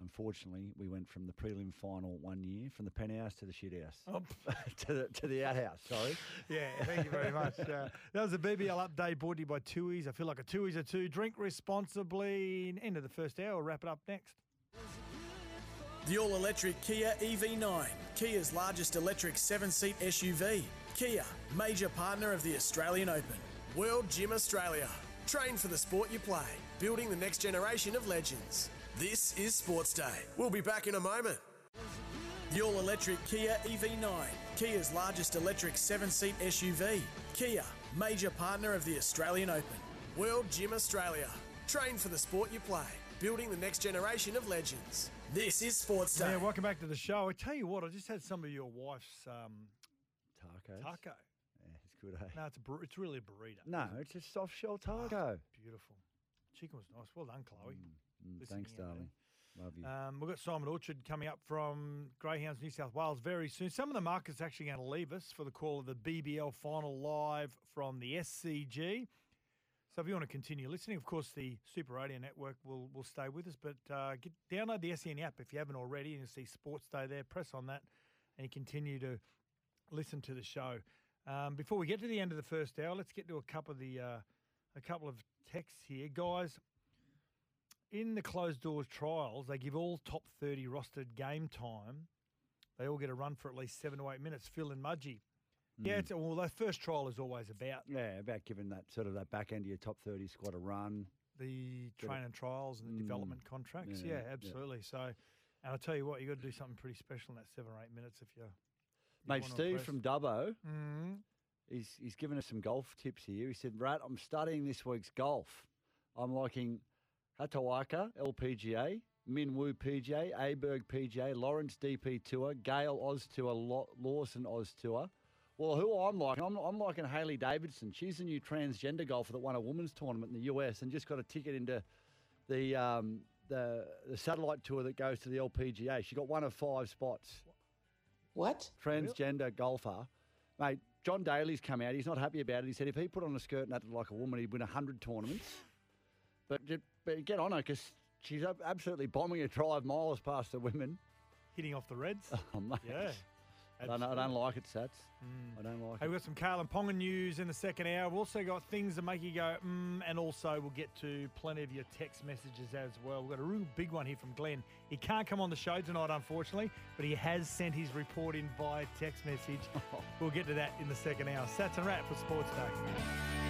Unfortunately, we went from the prelim final one year from the penthouse to the shit house. Oh. to the to the outhouse, sorry. Yeah, thank you very much. Uh, that was a BBL update brought to you by Tui's. I feel like a Tui's a two. Drink responsibly. End of the first hour. We'll wrap it up next. The all electric Kia EV9, Kia's largest electric seven seat SUV. Kia, major partner of the Australian Open. World Gym Australia. Train for the sport you play, building the next generation of legends. This is Sports Day. We'll be back in a moment. The all electric Kia EV9, Kia's largest electric seven seat SUV. Kia, major partner of the Australian Open. World Gym Australia. Train for the sport you play, building the next generation of legends. This is Sports Day. Yeah, welcome back to the show. I tell you what, I just had some of your wife's um, Tacos. taco. Yeah, it's good, eh? No, it's a bur- it's really a burrito. No, it's a soft shell taco. Beautiful. Chicken was nice. Well done, Chloe. Mm, Listening thanks, darling. Love you. Um, we've got Simon Orchard coming up from Greyhounds New South Wales very soon. Some of the markets actually going to leave us for the call of the BBL final live from the SCG. So if you want to continue listening, of course, the Super Radio Network will will stay with us. But uh, get, download the SEN app if you haven't already, and you'll see Sports Day there. Press on that, and you continue to listen to the show. Um, before we get to the end of the first hour, let's get to a couple of the uh, a couple of texts here, guys. In the closed doors trials, they give all top thirty rostered game time. They all get a run for at least seven to eight minutes. Phil and Mudgee. Yeah, Mm. it's, well, that first trial is always about Yeah, about giving that sort of that back end of your top 30 squad a run. the Get it. train and trials and the Mm, development contracts. yeah, Yeah, yeah. absolutely. So, and I'll tell you what, you got to do something pretty special in that seven or eight minutes if you. Mate, Steve from Dubbo, Mm. he's, he's given us some golf tips here. He said, Rat, I'm studying this week's golf. I'm liking Hataoka LPGA, Minwoo PGA, Aberg PGA, Lawrence DP Tour, Gale Oz Tour, Law- Lawson Oz Tour. Well, who I'm liking, I'm, I'm liking Hailey Davidson. She's a new transgender golfer that won a women's tournament in the US and just got a ticket into the um, the the satellite tour that goes to the LPGA. She got one of five spots. What? Transgender golfer, mate. John Daly's come out. He's not happy about it. He said if he put on a skirt and acted like a woman, he'd win hundred tournaments. But, but get on her because she's absolutely bombing a drive miles past the women. Hitting off the Reds. Oh, mate. Yeah. I don't, I don't like it, Sats. Mm. I don't like Hey, it. we've got some Kalyn Ponga news in the second hour. We've also got things that make you go, mm, and also we'll get to plenty of your text messages as well. We've got a real big one here from Glenn. He can't come on the show tonight, unfortunately, but he has sent his report in via text message. we'll get to that in the second hour. Sats and Rat for Sports Day.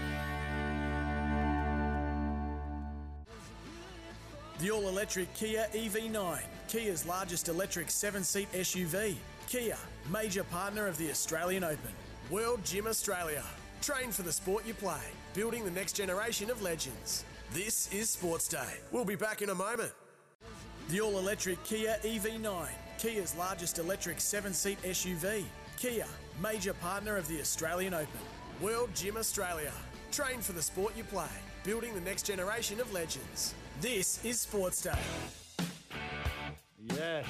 The all electric Kia EV9, Kia's largest electric seven seat SUV. Kia, major partner of the Australian Open. World Gym Australia. Train for the sport you play, building the next generation of legends. This is Sports Day. We'll be back in a moment. The all electric Kia EV9, Kia's largest electric seven seat SUV. Kia, major partner of the Australian Open. World Gym Australia. Train for the sport you play, building the next generation of legends. This is Sports Day. Yes.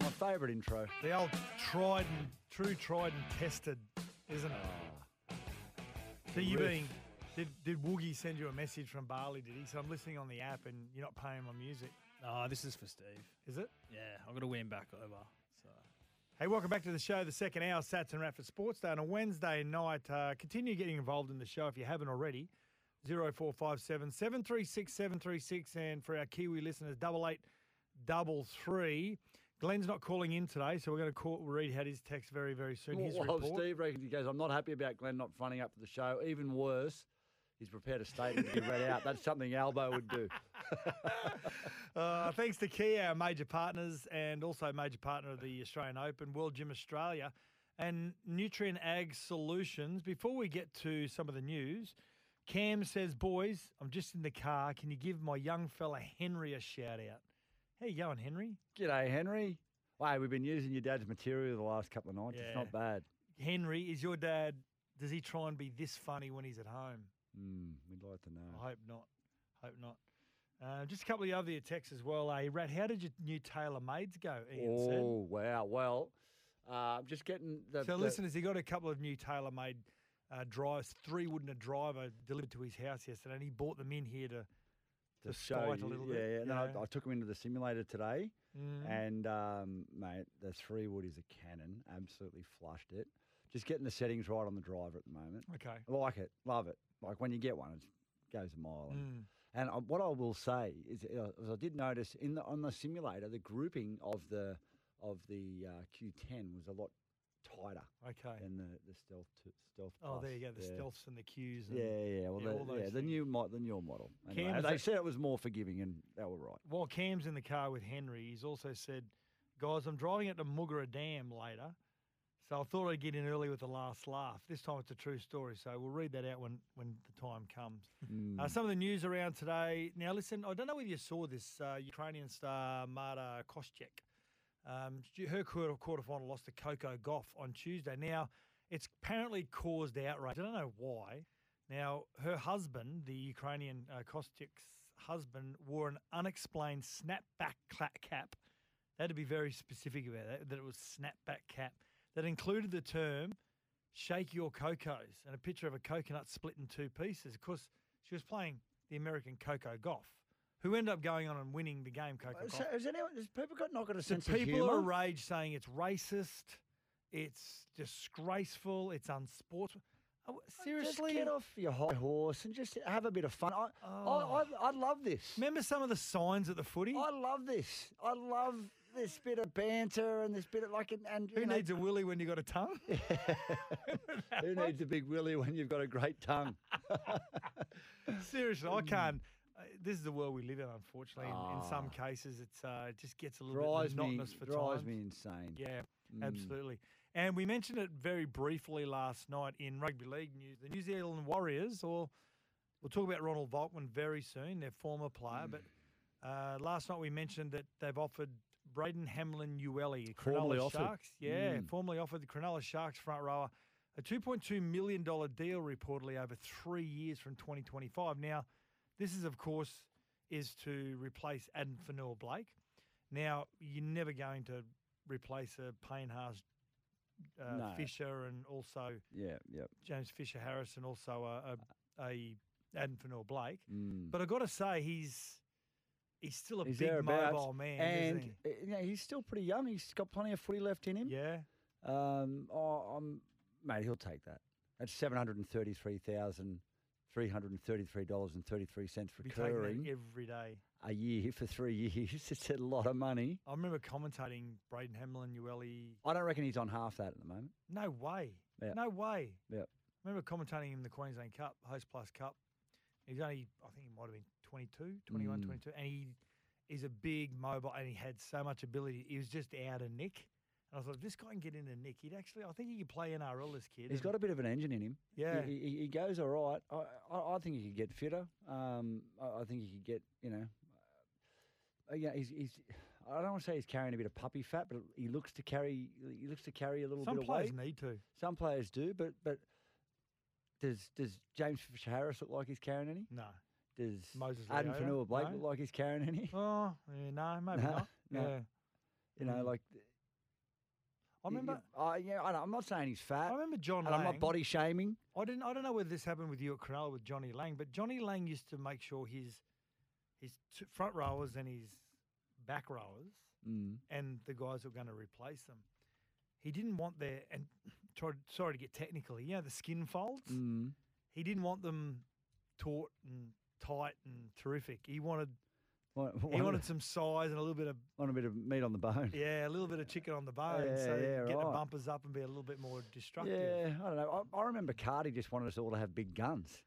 My favourite intro. The old tried and true, tried and tested, isn't it? so you riff. being, did, did Woogie send you a message from Bali, did he? So I'm listening on the app and you're not paying my music. Oh, this is for Steve. Is it? Yeah, I've got to win back over. So Hey, welcome back to the show, the second hour, Sats and Rat for Sports Day on a Wednesday night. Uh, continue getting involved in the show if you haven't already. 0457 736 736. And for our Kiwi listeners, double eight double three. Glenn's not calling in today, so we're going to call, read out his text very, very soon. His well, report. Steve reckons he goes, I'm not happy about Glenn not fronting up to the show. Even worse, he's prepared a statement to be read out. That's something Albo would do. Uh, thanks to Kia, our major partners, and also major partner of the Australian Open, World Gym Australia, and Nutrient Ag Solutions. Before we get to some of the news, Cam says, Boys, I'm just in the car. Can you give my young fella Henry a shout out? How you going, Henry? G'day, Henry. Hey, we've been using your dad's material the last couple of nights. It's not bad. Henry, is your dad, does he try and be this funny when he's at home? Mm, we'd like to know. I hope not. Hope not. Uh, just a couple of other texts as well. Hey, Rat, how did your new TaylorMades go? Ian said. Oh, wow. Well, uh, I'm just getting the. So, the- listeners, he got a couple of new tailor-made uh, drivers, three wooden a driver delivered to his house yesterday, and he brought them in here to To show sky it a little yeah, bit, Yeah, yeah. I, I took him into the simulator today, Mm. and um, mate, the three wood is a cannon. Absolutely flushed it. Just getting the settings right on the driver at the moment. Okay. I like it, love it. Like when you get one, it goes a mile. And, Mm. and I, what I will say is, uh, is I did notice in the on the simulator the grouping of the of the uh, Qi10 was a lot tighter Okay. than the, the stealth t- stealth. Oh, there you go. The Yeah. stealths and the cues. And, Yeah, yeah. Well, yeah, all the, yeah, the new mo- the newer model. Anyway, Cam, they said it was more forgiving, and they were right. While Cam's in the car with Henry, he's also said, guys, I'm driving it to Muggera Dam later. So I thought I'd get in early with the last laugh. This time it's a true story. So we'll read that out when, when the time comes. Uh, Mm. some of the news around today. Now, listen, I don't know whether you saw this. Uh, Ukrainian star Marta Kostyuk. Um, her quarter quarterfinal lost to Coco Gauff on Tuesday. Now, it's apparently caused outrage. I don't know why. Now, her husband, the Ukrainian uh, Kostyuk's husband, wore an unexplained snapback cap. They had to be very specific about that, that it was snapback cap that included the term shake your cocos and a picture of a coconut split in two pieces. Of course, she was playing the American Coco Gauff, who end up going on and winning the game, Coco So, has anyone, has people got not got a The sense of people are rage saying it's racist, it's disgraceful, it's unsportsmanlike. Uh, seriously? Just get off your high horse and just have a bit of fun. I, Oh. I, I, I love this. Remember some of the signs at the footy? I love this. I love this bit of banter and this bit of like, and, and Who know, needs a willy when you've got a tongue? who needs a big willy when you've got a great tongue? Seriously, I can't. This is the world we live in, unfortunately. In, in some Ah. cases, it's uh, it just gets a little drives bit me, monotonous for drives times. me insane. Yeah, Mm. absolutely. And we mentioned it very briefly last night in rugby league news. The New Zealand Warriors, or we'll talk about Ronald Volkman very soon, their former player. But uh, last night we mentioned that they've offered Braden Hamlin-Uele, Cronulla offered. Sharks. Yeah, Mm. formerly offered the Cronulla Sharks front rower a $2.2 million deal reportedly over three years from 2025. Now, this is, of course, is to replace Adam Fonua-Blake. Now, you're never going to replace a Payne Haas uh, No. Fisher and also Yeah, yep. James Fisher Harris and also a, a, a Adam Fonua-Blake. Mm. But I've got to say, he's he's still a He's big mobile man, and isn't uh, you he's still pretty young. He's got plenty of footy left in him. Yeah. Um, oh, um, mate, he'll take that. That's seven hundred and thirty-three thousand three hundred and thirty-three dollars and thirty-three cents Be taking that recurring every day. a year for three years. It's a lot of money. I remember commentating Braden Hamlin, Uele. I don't reckon he's on half that at the moment. No way. Yeah. No way. Yeah. I remember commentating in the Queensland Cup, Hostplus Cup. He's only, I think he might have been 22, 21, Mm. 22. And he is a big mobile and he had so much ability. He was just out of nick. And I thought, if this guy can get into nick, he'd actually, I think he could play NRL, this kid. He's got a bit of an engine in him. Yeah. he, he, he goes all right. I, I, I think he could get fitter. Um, I, I think he could get, you know, uh, yeah. He's, he's. I don't want to say he's carrying a bit of puppy fat, but he looks to carry. He looks to carry a little Some bit of weight players weight. need to. Some players do, but but does does James Fisher Harris look like he's carrying any? No. Does Moses Adam? Fonua-Blake No. look like he's carrying any? Oh, yeah, no, maybe No, not. no. Yeah. You know, Mm. like I remember, I yeah, I I'm not saying he's fat. I remember John and I'm Lang. not body shaming. I didn't. I don't know whether this happened with you at Cronulla with Johnny Lang, but Johnny Lang used to make sure his his front rowers and his back rowers Mm. and the guys that were going to replace them. He didn't want their and tried, sorry to get technical. You know the skin folds. Mm. He didn't want them taut and tight and terrific. He wanted Want, he want, wanted some size and a little bit of want a bit of meat on the bone. yeah, a little bit of chicken on the bone, Yeah, so yeah, get the right. bumpers up and be a little bit more destructive. Yeah, I don't know. I, I remember Cardi just wanted us all to have big guns.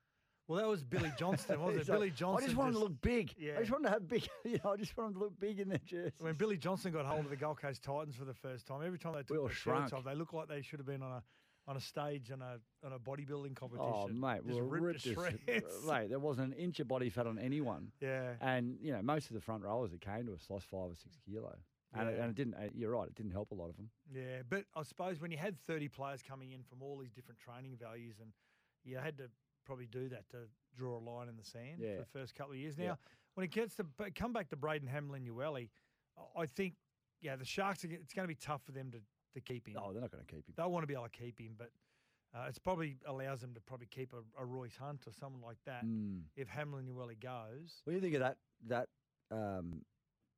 Well, that was Billy Johnston, wasn't it? Like, Billy Johnston. I just wanted just- to look big. Yeah. I just wanted to have big. You know, I just wanted to look big in their jerseys. When Billy Johnston got hold of the Gold Coast Titans for the first time, every time they took all their shrunk. shirts off, they looked like they should have been on a on a stage on a on a bodybuilding oh, competition. Oh, mate, just were ripped, ripped shreds. mate, there wasn't an inch of body fat on anyone. Yeah. And, you know, most of the front rowers that came to us lost five or six kilo. And, it, and it didn't, you're right, it didn't help a lot of them. Yeah, but I suppose when you had 30 players coming in from all these different training values, and you had to probably do that to draw a line in the sand Yeah. for the first couple of years. Now, Yeah. when it gets to come back to Braden Hamlin-Uele, I think, yeah, the Sharks, are, it's going to be tough for them to, to keep him. Oh, they're not going to keep him. They'll want to be able to keep him, but Uh, it's probably allows them to probably keep a, a Royce Hunt or someone like that Mm. if Hamlin-Uele goes. What do you think of that that um,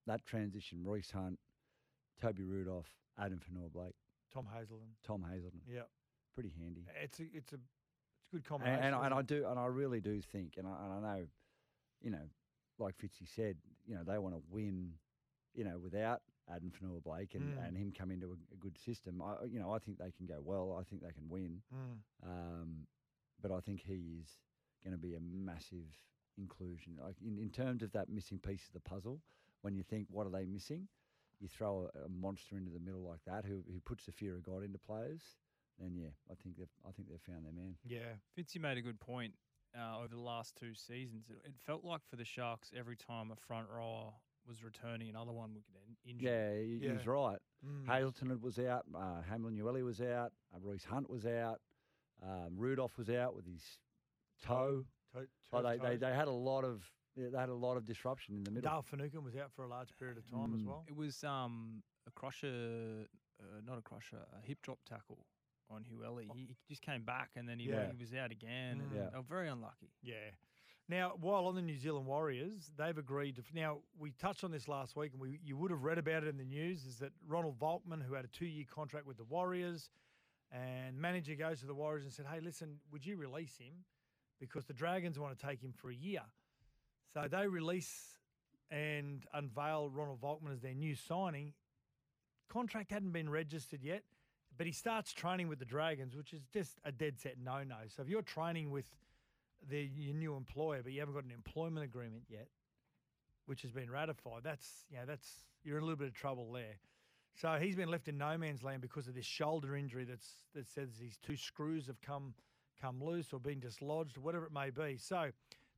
that transition? Royce Hunt, Toby Rudolph, Adam Fonua-Blake, Tom Hazelton, Tom Hazelton. Yeah, Pretty handy. it's a it's a it's a good And, combination. and, I- and I do, and I really do think, and I, and I know, you know, like Fitzy said, you know, they want to win, you know, without Adam Fonua-Blake and, Mm. and him come into a, a good system. I, you know, I think they can go well. I think they can win. Mm. Um, but I think he is going to be a massive inclusion. Like in, in terms of that missing piece of the puzzle, when you think, what are they missing? You throw a, a monster into the middle like that, who who puts the fear of God into players. Then yeah, I think they've I think they've found their man. Yeah, Fitzy made a good point uh, over the last two seasons. It, it felt like for the Sharks, every time a front row was returning, another one would get injured. Yeah, he, Yeah. he's right. Mm. Hazelton was out. Uh, Hamlin-Uele was out. Uh, Royce Hunt was out. Um, Rudolph was out with his toe. To- Like turf they, they, they had a lot of yeah, they had a lot of disruption in the middle. Dale Finucane was out for a large period of time as Mm. well. It was um, a crusher, uh, not a crusher, a hip drop tackle on Hueli. He, he just came back and then he, Yeah. he was out again. and Yeah. they were very unlucky. Yeah. Now, while on the New Zealand Warriors, they've agreed to. Now, we touched on this last week, and we you would have read about it in the news. Is that Ronald Volkman, who had a two-year contract with the Warriors, and manager goes to the Warriors and said, "Hey, listen, would you release him because the Dragons want to take him for a year?" So they release and unveil Ronald Volkman as their new signing. Contract hadn't been registered yet, but he starts training with the Dragons, which is just a dead set no-no. So if you're training with the your new employer, but you haven't got an employment agreement yet, which has been ratified, that's you know that's you're in a little bit of trouble there. So he's been left in no man's land because of this shoulder injury that's that says these two screws have come come loose or been dislodged whatever it may be. So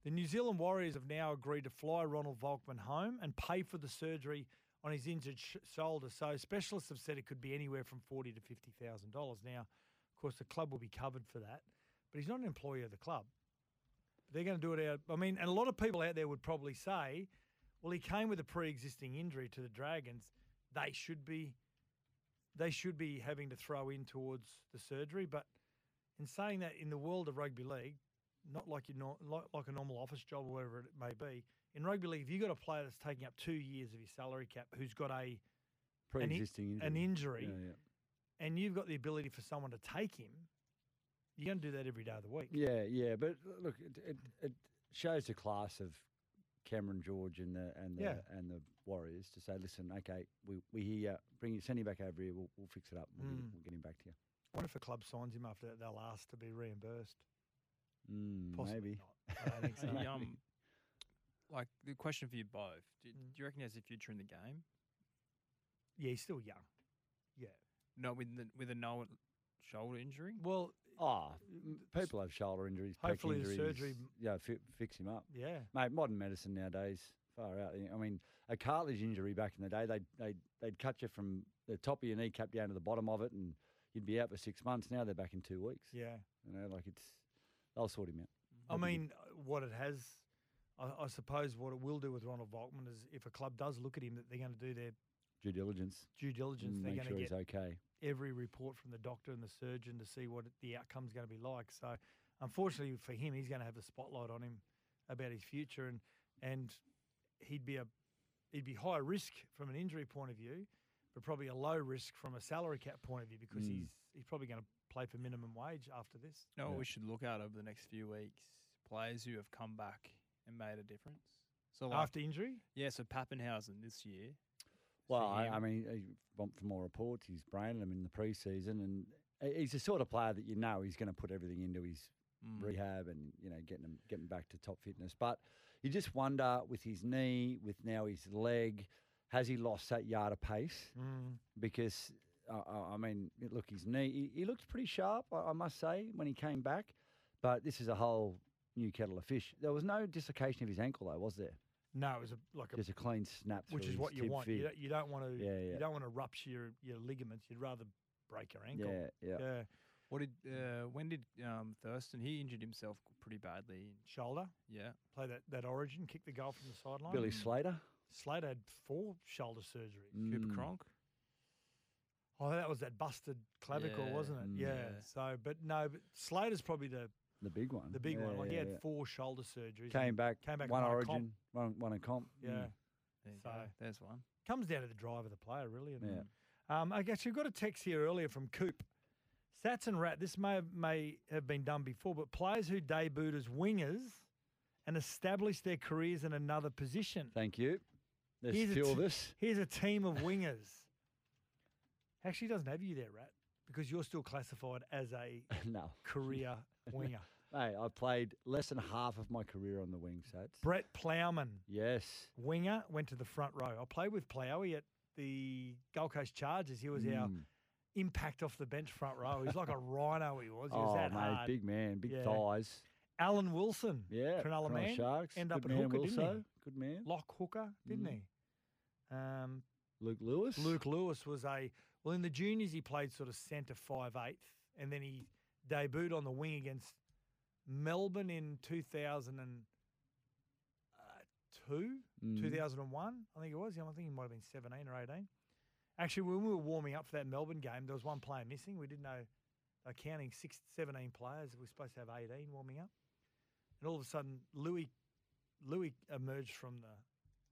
the New Zealand Warriors have now agreed to fly Ronald Volkman home and pay for the surgery on his injured sh- shoulder. So specialists have said it could be anywhere from forty to fifty thousand dollars. Now, of course, the club will be covered for that, but he's not an employee of the club. They're going to do it out. I mean, and a lot of people out there would probably say, well, he came with a pre-existing injury to the Dragons. They should be, they should be having to throw in towards the surgery. But in saying that, in the world of rugby league, not like you know, like, like a normal office job or whatever it may be, in rugby league, if you've got a player that's taking up two years of your salary cap, who's got a Pre-existing injury. an injury, Yeah, yeah. and you've got the ability for someone to take him, you're going to do that every day of the week. Yeah, yeah, but look, it, it, it shows the class of Cameron George and the and the Yeah. and the Warriors to say, listen, okay, we we hear you, bring you, send him back over here. We'll, we'll fix it up. We'll, get, Mm. we'll get him back to you. I wonder if a club signs him after that, they'll ask to be reimbursed. Mm, maybe. not. I don't think so. Hey, um, like the question for you both: do, Mm. do you reckon he has a future in the game? Yeah, he's still young. Yeah. No, with the, with a no shoulder injury. Well, Oh, people have shoulder injuries, back Hopefully the injuries. surgery yeah, fi- fix him up. yeah. Mate, modern medicine nowadays, far out. I mean, a cartilage injury back in the day, they'd, they'd, they'd cut you from the top of your kneecap down to the bottom of it, and you'd be out for six months. Now they're back in two weeks. Yeah. You know, like it's, they'll sort him out. I mean, what it has, I, I suppose, what it will do with Ronald Volkman is if a club does look at him, that they're going to do their Due diligence. due diligence. They're make going sure to he's get okay. every report from the doctor and the surgeon to see what it- the outcome's going to be like. So, unfortunately for him, he's going to have the spotlight on him about his future, and and he'd be a he'd be high risk from an injury point of view, but probably a low risk from a salary cap point of view because Mm. he's he's probably going to play for minimum wage after this. You know what Yeah. we should look at over the next few weeks? Players who have come back and made a difference. So like, After injury, yeah, so Papenhuyzen this year. Well, I. I mean, he- from from more reports, he's braining him in the preseason, and he's the sort of player that you know he's going to put everything into his Mm. rehab and you know getting him getting back to top fitness. But you just wonder with his knee, with now his leg, has he lost that yard of pace? mm. Because uh, uh, I mean, look, his knee, he, he looked pretty sharp, I, I must say, when he came back. But this is a whole new kettle of fish. There was no dislocation of his ankle, though, was there? No, it was a, like a Just a clean snap, which is what you want. You don't, you don't want to Yeah, yeah. you don't want to rupture your, your ligaments. You'd rather break your ankle. Yeah, yeah. yeah. What did uh, when did um, Thurston? He injured himself pretty badly. Shoulder. Yeah. Play that, that origin, kick the goal from the sideline. Billy Slater. Slater had four shoulder surgeries. Cooper Mm. Cronk. Oh, that was that busted clavicle, Yeah, wasn't it? mm, Yeah. yeah. So, but no, but Slater's probably the The big one. the big Yeah, one. Like he had yeah. four shoulder surgeries. Came back, came back, one origin, one, one a comp. Yeah. Mm. There So- go. There's one. Comes down to the drive of the player, really. isn't it? Yeah. Um, I guess you've got a text here earlier from Coop. Sats and Rat, this may have, may have been done before, but players who debuted as wingers and established their careers in another position. Thank you. There's Here's a few of t- us. Here's a team of wingers. Actually, doesn't have you there, Rat, because you're still classified as a no. career winger. Hey, I played less than half of my career on the wing sets. Brett Plowman, Yes. winger, went to the front row. I played with Plowy at the Gold Coast Chargers. He was our Mm. impact off the bench front row. He's like a rhino. He was. He was oh, that mate, hard. big man, big Yeah. thighs. Alan Wilson, Yeah. Cronulla man, Sharks. end Good up at hooker, didn't he? Good man. Lock hooker, didn't Mm. he? Um, Luke Lewis. Luke Lewis was a well in the juniors. He played sort of centre five eighth, and then he debuted on the wing against Melbourne in two thousand and two, Mm. two thousand and one. I think it was. Yeah, I think he might have been seventeen or eighteen. Actually, when we were warming up for that Melbourne game, there was one player missing. We didn't know. Counting six, 17 players. We were supposed to have 18 warming up. And all of a sudden, Louis, Louis emerged from the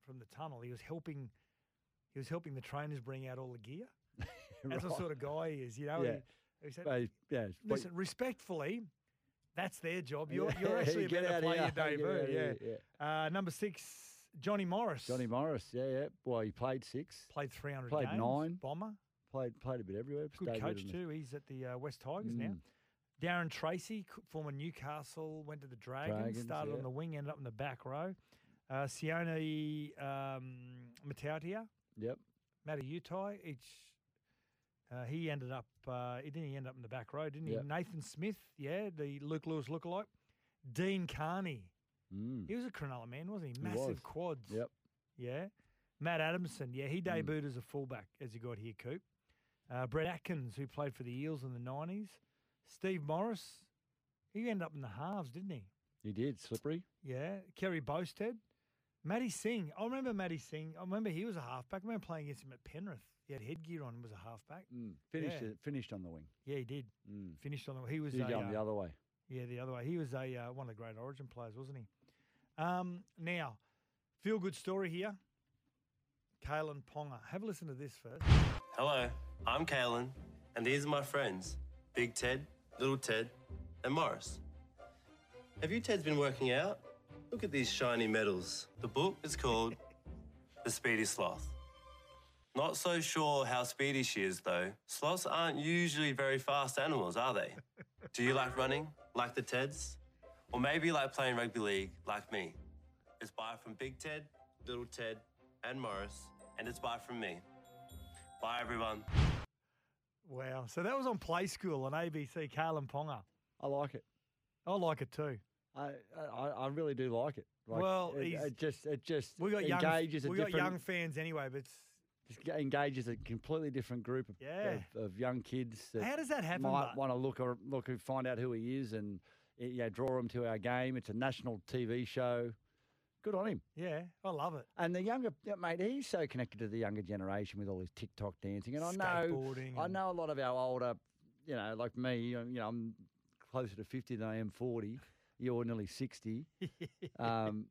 from the tunnel. He was helping. He was helping the trainers bring out all the gear. That's the sort of guy he is. You know. Yeah. He, he said, Hey, yeah. but- Listen, respectfully, that's their job. You're, Yeah, you're actually a better out player debut. out Yeah. here, Uh, number six, Johnny Morris. Johnny Morris. Yeah, yeah. Well, he played six. played 300 Played games. nine. Bomber. Played played a bit everywhere. Good stayed coach too. He's at the uh, West Tigers now. Mm. Darren Treacy, former Newcastle, went to the Dragons, Dragons, started yeah. on the wing, ended up in the back row. Uh, Sione um, Matautia, Yep. Matty Utai, each uh, he ended up uh, he didn't he end up in the back row, didn't he? Yep. Nathan Smith, yeah, the Luke Lewis lookalike. Dean Carney, Mm. he was a Cronulla man, wasn't he? He Massive was. quads. Yep. Yeah. Matt Adamson, yeah, he Mm. debuted as a fullback as he got here, Coop. Uh, Brett Atkins, who played for the Eels in the 90s. Steve Morris, he ended up in the halves, didn't he? He did. Slippery. Yeah. Kerry Bosted. Matty Singh. I remember Matty Singh. I remember he was a halfback. I remember playing against him at Penrith. He had headgear on and was a halfback. Mm. Finished Yeah. it, finished on the wing. Yeah, he did. Mm. Finished on the. He was Did a, go on the uh, other way. Yeah, the other way. He was a uh, one of the great Origin players, wasn't he? Um, now, feel good story here. Kalyn Ponga. Have a listen to this first. Hello, I'm Kalyn, and these are my friends Big Ted, Little Ted, and Morris. Have you Teds been working out? Look at these shiny medals. The book is called The Speedy Sloth. Not so sure how speedy she is, though. Sloths aren't usually very fast animals, are they? Do you like running, like the Teds? Or maybe like playing rugby league, like me? It's bye from Big Ted, Little Ted, and Morris, and it's bye from me. Bye, everyone. Wow. So that was on Play School on ABC, Kalyn Ponga. I like it. I like it too. I I, I really do like it. Like, Well, it, he's- it just it just We got young, engages a we got different young fans anyway, but it's, just ga- engages a completely different group of, Yeah. of, of young kids. That How does that happen, Might but- want to look or look and find out who he is and yeah, draw him to our game. It's a national TV show. Good on him. yeah, I love it. And the younger mate, he's so connected to the younger generation with all his TikTok dancing. And I know, Skateboarding I know a lot of our older, you know, like me. You know, you know, I'm closer to fifty than I am forty. You're nearly sixty. um,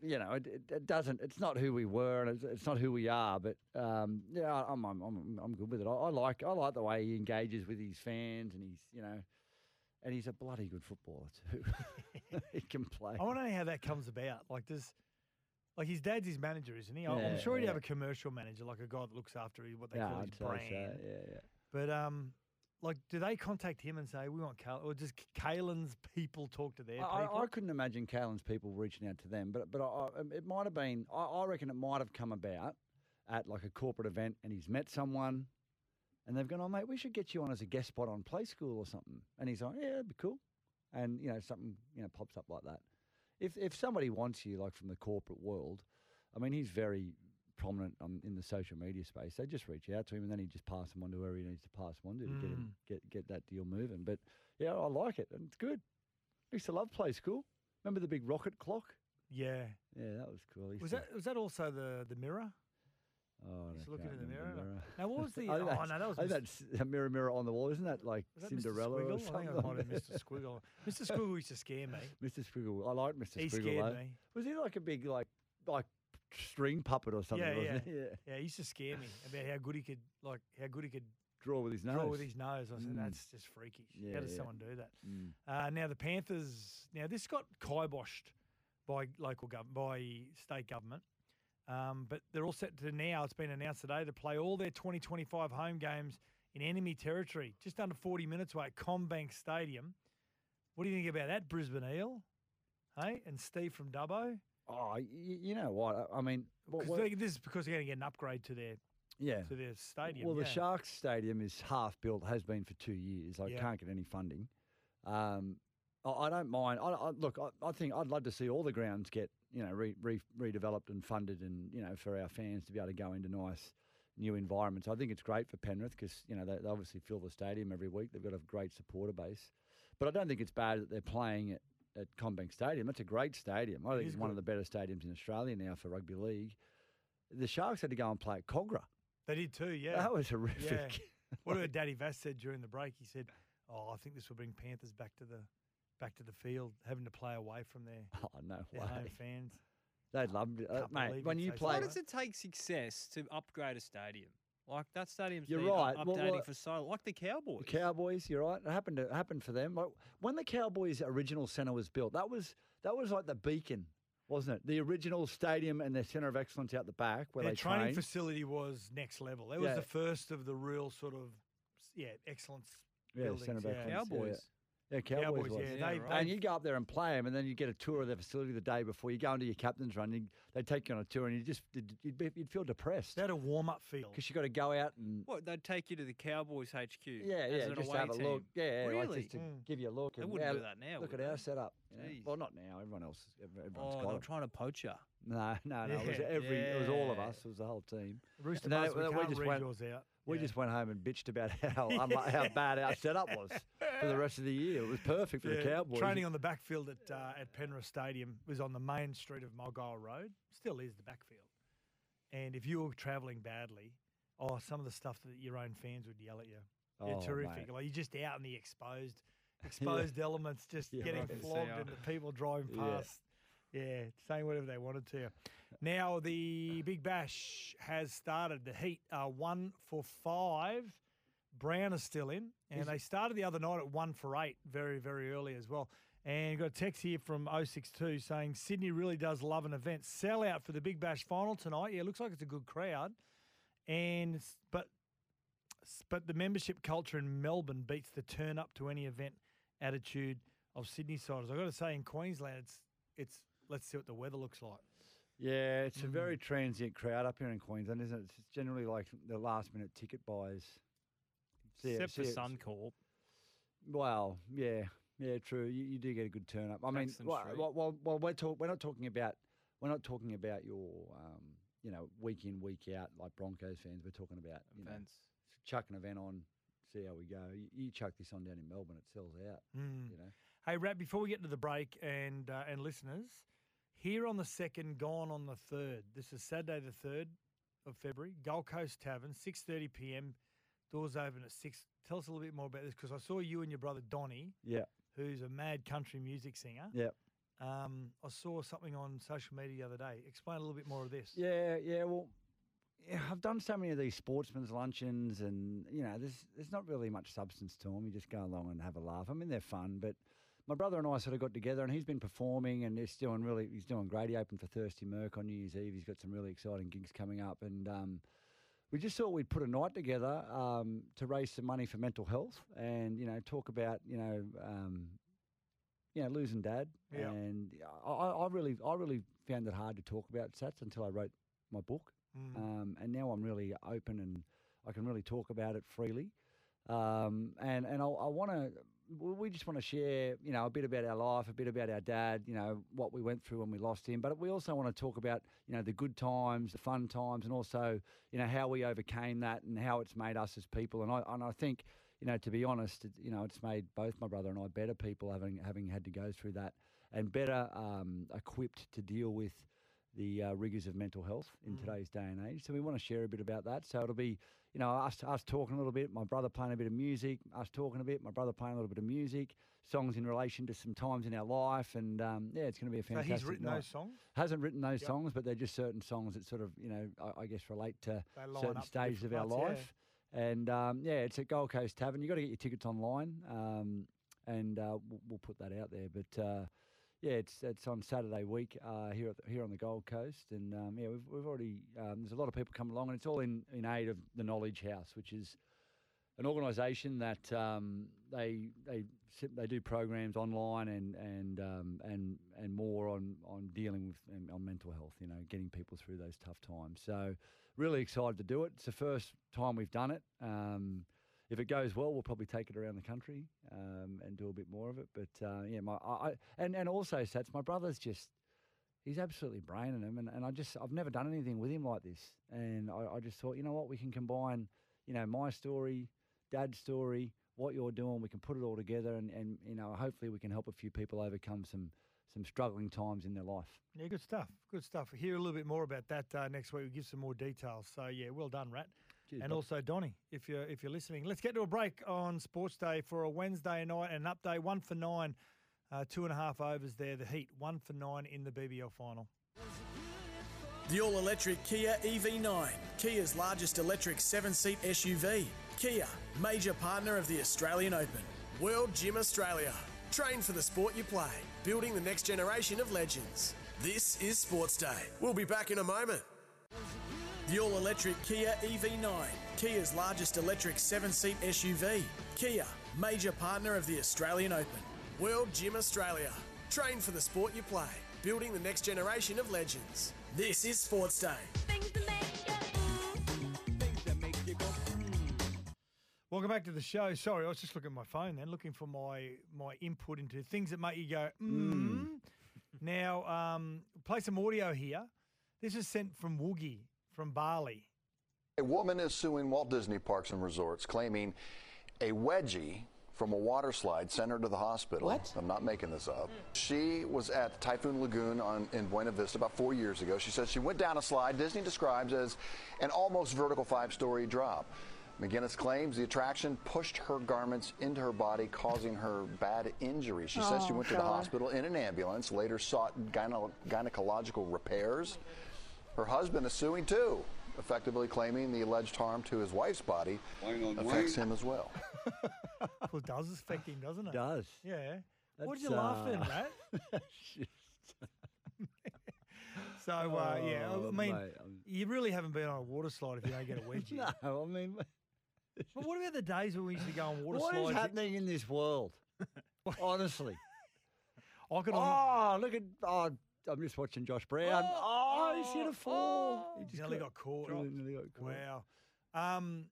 you know, it, it, it doesn't. It's not who we were, and it's, it's not who we are. But um, yeah, I'm, I'm I'm I'm good with it. I, I like I like the way he engages with his fans, and he's you know, and he's a bloody good footballer too. he can play. I want to know how that comes about. Like, does like his dad's his manager, isn't he? I- I'm Yeah, sure he'd yeah. have a commercial manager, like a guy that looks after what they yeah, call I'd his say brand. so. Yeah, yeah. But um, like, do they contact him and say we want Kalyn, or does Kalyn's people talk to their I, people? I, I couldn't imagine Kalyn's people reaching out to them, but but I, I, um, it might have been. I, I reckon it might have come about at like a corporate event, and he's met someone, and they've gone, "Oh mate, we should get you on as a guest spot on Play School or something." And he's like, "Yeah, that'd be cool," and you know something you know pops up like that. If if somebody wants you like from the corporate world, I mean, he's very prominent um, in the social media space. They just reach out to him, and then he just pass them on to whoever he needs to pass them on to to get him get get that deal moving. But yeah, I like it, and it's good. I used to love Play School. Remember the big rocket clock? yeah. Yeah, that was cool. Was to- that was that also the the mirror? Oh, Just looking in the remember mirror. Now, what was the? I oh that's- no, that was. I Mis- that's a mirror, mirror on the wall. Isn't that like that Mr. Cinderella Squiggle? or I think something? might have Mr. Squiggle. Mr. Squiggle used to scare me. Mr. Squiggle. I like Mr. He Squiggle. scared though. me. Was he like a big like like string puppet or something? yeah, yeah, yeah. yeah. He used to scare me about how good he could, like, how good he could Draw with his nose. draw with his nose. I said, Mm. that's just freakish. Yeah, how does yeah. someone do that? Mm. Uh, now the Panthers. Now this got kiboshed by local government, by state government. Um, but they're all set to now. It's been announced today to play all their 2025 home games in enemy territory, just under 40 minutes away at CommBank Stadium. What do you think about that, Brisbane Eel? Hey, and Steve from Dubbo. Oh, you know what? I I mean, what, what- they- this is because they're going to get an upgrade to their yeah. to their stadium. Well, the. Sharks Stadium is half built, has been for two years. I Yeah. can't get any funding. Um, I, I don't mind. I, I, look, I, I think I'd love to see all the grounds get you know re, re, redeveloped and funded, and you know for our fans to be able to go into nice new environments. I think it's great for Penrith because you know they, they obviously fill the stadium every week. They've got a great supporter base, but I don't think it's bad that they're playing at at CommBank Stadium. That's a great stadium. I think is it's one of the better stadiums in Australia now for rugby league. The Sharks had to go and play at Kogarah. They did too, yeah. That was horrific. Yeah. What did Daddy Vass said during the break? He said, "Oh, I think this will bring Panthers back to the back to the field, having to play away from their, Oh no their way! home fans." They loved it, uh, mate. When you'd you say play, Why does it take success to upgrade a stadium? Like that stadium's You're been right. up- Well, updating well, for so like the Cowboys. the Cowboys, you're right. It happened. To, it happened for them. Like, when the Cowboys' original centre was built, that was that was like the beacon, wasn't it? The original stadium and their centre of excellence out the back where Their they training trained. facility was next level. It was Yeah. the first of the real sort of yeah excellence yeah, buildings. centre of yeah. excellence. yeah, Cowboys. Yeah, Cowboys, Cowboys, was. yeah, Yeah, they, right. And you go up there and play them, and then you get a tour of their facility the day before. You go into your captain's run, you, they take you on a tour, and you just you'd, be, you'd feel depressed they had a warm up field. because you got to go out and What they'd take you to the Cowboys HQ? yeah, as yeah, an just away have a team. look. Yeah, yeah, like really? just to Mm. give you a look. They and wouldn't yeah, do that now. Look would at our setup. You know. Jeez. Well, not now. Everyone else, ev- everyone's Oh, got they're it. trying to poach you. No, no, no. It was Yeah. every. It was all of Yeah. us. It was the whole team. Rooster And then Buzz, we we can't just read went- yours out. We Yeah. just went home and bitched about how unlu- how bad our setup was for the rest of the year. It was perfect for the Yeah, Cowboys. Training on the backfield at uh, at Penrith Stadium was on the main street of Mulgoa Road. Still is the backfield. And if you were travelling badly, oh, some of the stuff that your own fans would yell at you. Yeah, Oh, terrific. mate. Like you're just out in the exposed, exposed elements, just Yeah, getting see flogged, uh, and the people driving past. Yeah, saying whatever they wanted to. Now the Big Bash has started. The Heat are one for five. Brown is still in, and Is- they started the other night at one for eight, very very early as well. And got a text here from 062 saying Sydney really does love an event. Sell out for the Big Bash final tonight. Yeah, looks like it's a good crowd. And but but the membership culture in Melbourne beats the turn up to any event attitude of Sydney siders. I've got to say in Queensland it's it's let's see what the weather looks like. Yeah, it's a Mm. very transient crowd up here in Queensland, isn't it? It's generally like the last minute ticket buyers. See it- Except for Suncorp. Well, yeah, yeah, true. You, you do get a good turn up. I mean, Caxton well, well, well, we're talk, we're not talking about we're not talking about your um, you know week in week out like Broncos fans. We're talking about you know Events. chuck an event on, see how we go. You, you chuck this on down in Melbourne, it sells out. Mm. You know, Hey, Rat, before we get to the break and uh, and listeners, here on the second, gone on the third. This is Saturday the third of February. Gold Coast Tavern, six thirty p.m. Doors open at six. Tell us a little bit more about this because I saw you and your brother Donny, yeah, who's a mad country music singer. yeah. Um, I saw something on social media the other day. Explain a little bit more of this. Yeah, yeah. Well, yeah, I've done so many of these sportsmen's luncheons, and you know, there's there's not really much substance to them. You just go along and have a laugh. I mean, they're fun, but my brother and I sort of got together, and he's been performing, and he's doing really, he's doing great. He opened for Thirsty Merc on New Year's Eve. He's got some really exciting gigs coming up, and um, we just thought we'd put a night together um, to raise some money for mental health, and you know, talk about you know. Um, you know, losing dad, Yeah. and I, I I really, I really found it hard to talk about Sats until I wrote my book, Mm. um, and now I'm really open and I can really talk about it freely. Um, and and I, I want to, we just want to share, you know, a bit about our life, a bit about our dad, you know, what we went through when we lost him. But we also want to talk about, you know, the good times, the fun times, and also, you know, how we overcame that and how it's made us as people. And I and I think, you know, to be honest, you know, it's made both my brother and I better people having having had to go through that and better um, equipped to deal with the uh, rigors of mental health in Mm. today's day and age. So we want to share a bit about that. So it'll be, you know, us us talking a little bit, my brother playing a bit of music, us talking a bit, my brother playing a little bit of music, songs in relation to some times in our life, and um, yeah, it's going to be a fantastic. So he's written night. those songs? Hasn't written those Yep. songs, but they're just certain songs that sort of, you know, I, I guess relate to certain stages of our parts, yeah. life. And um, yeah, it's at Gold Coast Tavern. You've got to get your tickets online, um, and uh, we'll, we'll put that out there. But uh, yeah, it's it's on Saturday week uh, here the, here on the Gold Coast, and um, yeah, we've we've already um, there's a lot of people coming along, and it's all in, in aid of the Knowledge House, which is an organisation that um, they they they do programs online and and um, and and more on on dealing with on mental health. You know, getting people through those tough times. So really excited to do it. It's the first time we've done it. Um, if it goes well, we'll probably take it around the country um, and do a bit more of it. But uh, yeah, my I, I- and and also Sats, my brother's just he's absolutely braining him, and, and I just I've never done anything with him like this, and I, I just thought you know what we can combine, you know my story, dad's story, what you're doing, we can put it all together, and and you know hopefully we can help a few people overcome some some struggling times in their life. Yeah, good stuff. Good stuff. Hear a little bit more about that uh, next week. We'll give some more details. So yeah, well done, Rat. Cheers, and bud. also Donny, if you're if you're listening. Let's get to a break on Sports Day for a Wednesday night and an update. One for nine, uh, two and a half overs there. The Heat one for nine in the BBL final. The all electric Kia EV9, Kia's largest electric seven seat SUV. Kia, major partner of the Australian Open. World Gym Australia. Train for the sport you play, building the next generation of legends. This is Sports Day. We'll be back in a moment. The all electric Kia EV9, Kia's largest electric seven seat SUV. Kia, major partner of the Australian Open. World Gym Australia. Train for the sport you play, building the next generation of legends. This is Sports Day. Welcome back to the show. Sorry, I was just looking at my phone then, looking for my my input into things that make you go, mm. Now, um, play some audio here. This is sent from Woogie from Bali. A woman is suing Walt Disney Parks and Resorts, claiming a wedgie from a water slide sent her to the hospital. What? I'm not making this up. She was at Typhoon Lagoon on, in Buena Vista about four years ago. She says she went down a slide Disney describes as an almost vertical five-story drop. McGinnis claims the attraction pushed her garments into her body, causing her bad injuries. She says she Oh, went to the hospital in an ambulance, later sought gyne- gynecological repairs. Her husband is suing too, effectively claiming the alleged harm to his wife's body affects him as well. well, it does affect him, doesn't it? Does. Yeah. What are That's, you laugh then, uh, Mat? so, uh, yeah, I Oh, mean, mate, you really haven't been on a water slide if you don't get a wedgie. no, I mean, But what about the days when we used to go on water what slides? is happening in this world? Honestly. I could. Oh, look at. Oh, I'm just watching Josh Brown. Oh, he's hit a four. He just nearly got caught. Nearly, nearly got caught. Wow. Um,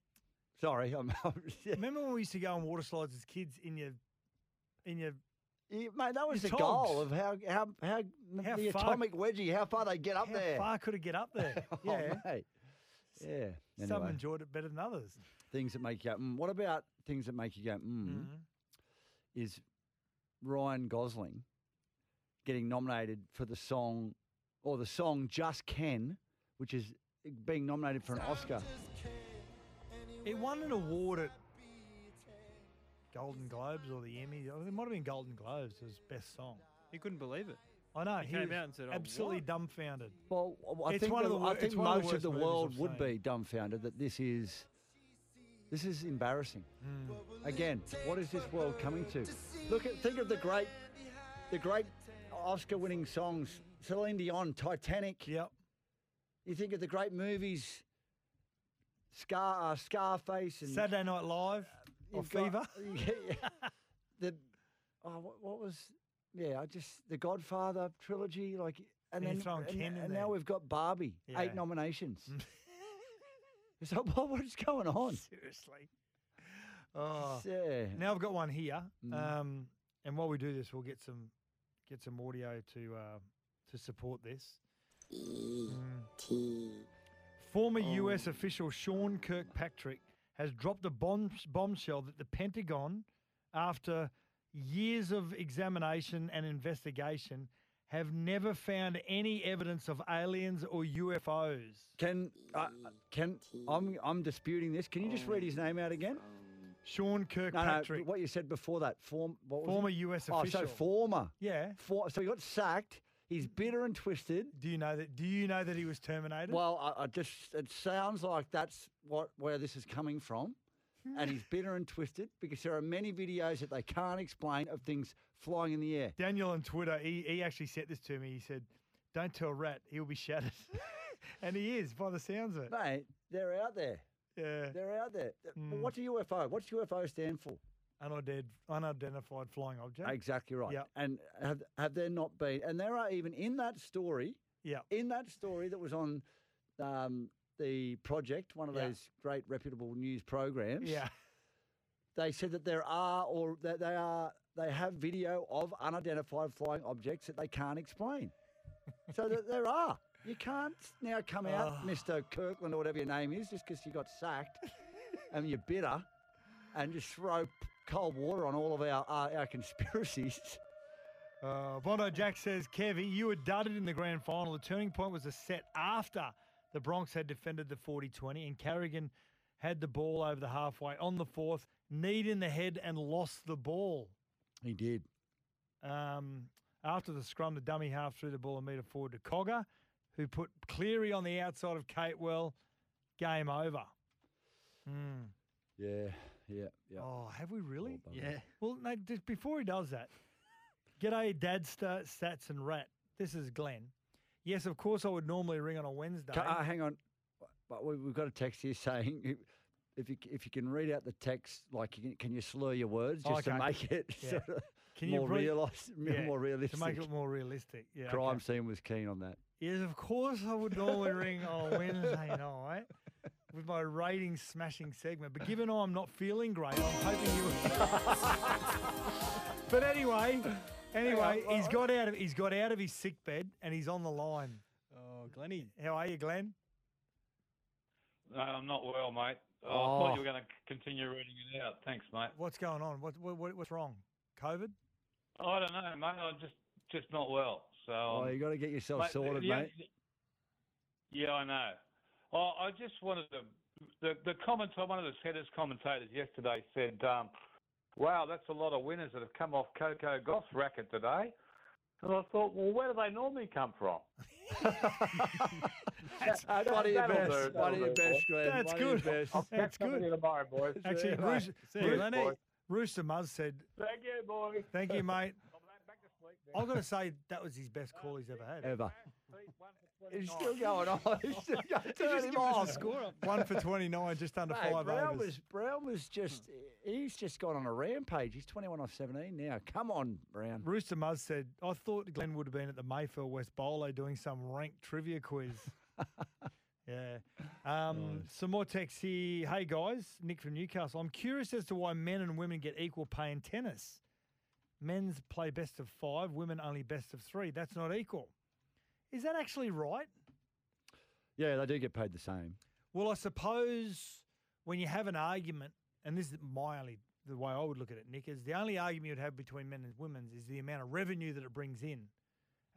Sorry, I'm. Remember when we used to go on water slides as kids in your, in your, Yeah, mate, that was the your goal of how how how, How the far- atomic wedgie, how far they get up How there. How far could it get up there? Oh, yeah. mate. Yeah. Some enjoyed it better than others. things that make you go. Mm. What about things that make you go? Mm, Mhm. Is Ryan Gosling getting nominated for the song or the song Just Ken, which is being nominated for an Oscar. It won an award at Golden Globes or the Emmy. It might have been Golden Globes as best song. He couldn't believe it. I know. He He, came was out and said, "Oh, absolutely what?" dumbfounded. Well, I It's think, one of the- the I think it's one of the most of the world would be dumbfounded that this is this is embarrassing. Hmm. Again, what is this world coming to? Look at think of the great the great Oscar-winning songs: Celine Dion, Titanic. Yep. You think of the great movies, Scar, uh, Scarface, and Saturday Night Live or You've got- Fever. yeah, the oh, what, what was? Yeah, I just the Godfather trilogy, like, and, And then throwing and, and now we've got Barbie, Yeah. eight nominations. so what, what is going on? Seriously. Oh. Yeah. Now I've got one here. Mm. Um, and while we do this, we'll get some get some audio to uh, to support this. Mm. Former U.S. official Sean Kirkpatrick has dropped a bomb, bombshell that the Pentagon, after years of examination and investigation, have never found any evidence of aliens or UFOs. Can uh, can I'm I'm disputing this. Can you just read his name out again? Sean No, no. Kirkpatrick, What you said before that. Form, what was former it? US Oh, so former. yeah. For, so he got sacked. He's bitter and twisted. Do you know that? Do you know that he was terminated? Well, I, I just it sounds like that's what where this is coming from, and he's bitter and twisted because there are many videos that they can't explain of things flying in the air. Daniel on Twitter, he, he actually said this to me. He said, "Don't tell Rat, he'll be shattered," and he is by the sounds of it. Mate, they're out there. Yeah, They're out there. Mm. What's a UFO? What's UFO stand for? Unidentified, unidentified flying object. Exactly right. Yep. And have have there not been? And there are even in that story. Yeah. In that story that was on um, the project, one of Yeah. those great reputable news programs. Yeah. They said that there are, or that they are, they have video of unidentified flying objects that they can't explain. so that there are. You can't now come out, Oh. Mr. Kirkland or whatever your name is, just because you got sacked and you're bitter, and just throw cold water on all of our our, our conspiracies. Uh, Bondo Jack says, Kevy, you were dudded in the grand final. The turning point was a set after the Bronx had defended the 40 20 and Carrigan had the ball over the halfway on the fourth, kneed in the head and lost the ball. He did. Um, after the scrum, the dummy half threw the ball a metre forward to Cogger, who put Cleary on the outside of Catewell. Game over. Hmm. Yeah, yeah, yeah. Oh, have we really? bugger. Yeah. Well, no, just before he does that, g'day, Dad, Sta- Stats, and Rat. This is Glenn. Yes, of course, I would normally ring on a Wednesday. Ca- uh, hang on, but we, we've got a text here saying if- if you if you can read out the text, like you can, can you slur your words just to Okay. make it Yeah. sort of Can you more breathe- realis- Yeah, more realistic? To make it more realistic. Yeah. okay. Crime scene was keen on that. Yes, of course, I would normally ring on Wednesday night with my rating smashing segment. But given I'm not feeling great, I'm hoping you. but anyway, anyway, he's got out of he's got out of his sick bed and he's on the line. Oh, Glenny. How are you, Glenn? No, I'm not well, mate. Oh, I Oh. thought you were going to continue reading it out. Thanks, mate. What's going on? What, what, what what's wrong? COVID? I don't know, mate. I'm just just not well. So Oh, um, you got to get yourself mate, sorted, yeah, mate. Yeah, I know. Well, I just wanted to. The the commentator, one of the headers commentators yesterday said, um, "Wow, that's a lot of winners that have come off Coco Gauff's racket today." And I thought, well, where do they normally come from? That's That- one of your that'll best. One of your best. Glenn. That's one your good. best. I'll That's catch up with good. you tomorrow, boys. Actually, Yeah, Roos- mate. See you, Lenny. Rooster Muzz said, Thank you, boy. "Thank you, mate." I've got to say that was his best call he's ever had. Ever. He's still going on. He's still going. Turn him give off. score up. One for 29, just under Mate, five Brown overs. was Brown was just he's just gone on a rampage. He's twenty one off seventeen now. Come on, Brown. Rooster Muzz said, I thought Glenn would have been at the Mayfield West Bowler doing some ranked trivia quiz. yeah. Um, Some more texts here. Hey, guys, Nick from Newcastle. I'm curious as to why men and women get equal pay in tennis. Men's play best of five, women only best of three. That's not equal. Is that actually right? Yeah, they do get paid the same. Well, I suppose when you have an argument, and this is my only the way I would look at it, Nick, is the only argument you'd have between men and women is the amount of revenue that it brings in,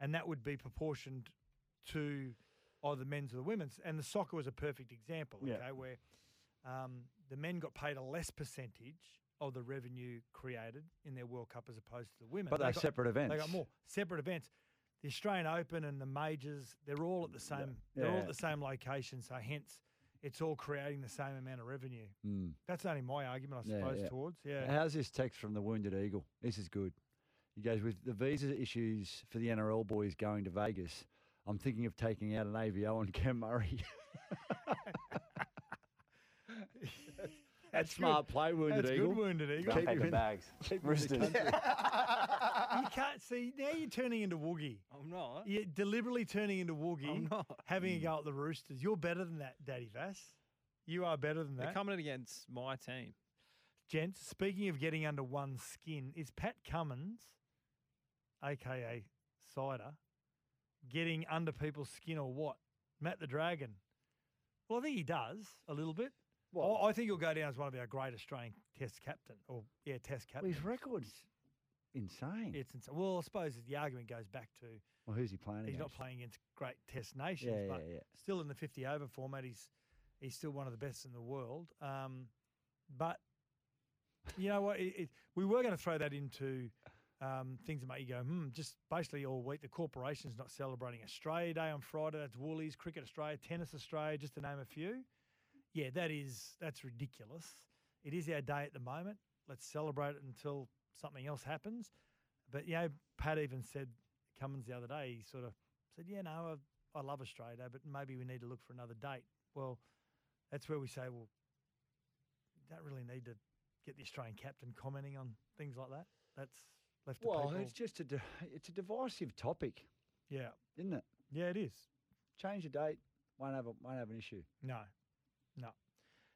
and that would be proportioned to either the men's or the women's. And the soccer was a perfect example, Yeah. okay, where um, the men got paid a less percentage of the revenue created in their World Cup as opposed to the women. But they're got- separate events. They got more separate events. The Australian Open and the majors, they're all at the same. They're all at the same location, so hence it's all creating the same amount of revenue. Mm. That's only my argument, I Yeah, suppose, yeah. towards. Yeah. How's this text from the Wounded Eagle? This is good. He goes with the visa issues for the NRL boys going to Vegas. I'm thinking of taking out an AVO on Cam Murray. That's smart play, Wounded That's Eagle. good, Wounded Eagle. Keep him in- keep him in the country. you can't see now. You're turning into Woogie. I'm not. You're deliberately turning into Woogie. I'm not. having a go at the Roosters. You're better than that, Daddy Vass. You are better than that. They're that. coming against my team. Gents, speaking of getting under one's skin, is Pat Cummins, aka Cider, getting under people's skin or what? Matt the Dragon. Well, I think he does a little bit. I, I think he'll go down as one of our great Australian Test captain, or yeah, Test Well, captain. his records insane. It's insane. Well, I suppose the argument goes back to well, who's he playing against he's not playing against great Test nations, Yeah, but yeah, yeah. still in the 50 over format, he's he's still one of the best in the world. Um, but you know what? It, it, we were going to throw that into um, things that make you go, hmm. Just basically all week, the corporation's not celebrating Australia Day on Friday. That's Woolies, Cricket Australia, Tennis Australia, just to name a few. Yeah, that is that's ridiculous. It is our day at the moment. Let's celebrate it until something else happens. But you know, Pat even said Cummins the other day. He sort of said, "Yeah, no, I, I love Australia Day, but maybe we need to look for another date." Well, that's where we say, "Well, you don't really need to get the Australian captain commenting on things like that." That's left to Well, it's just a it's a divisive topic, yeah, isn't it? yeah, it is. Change the date, won't have a, won't have an issue. No, no.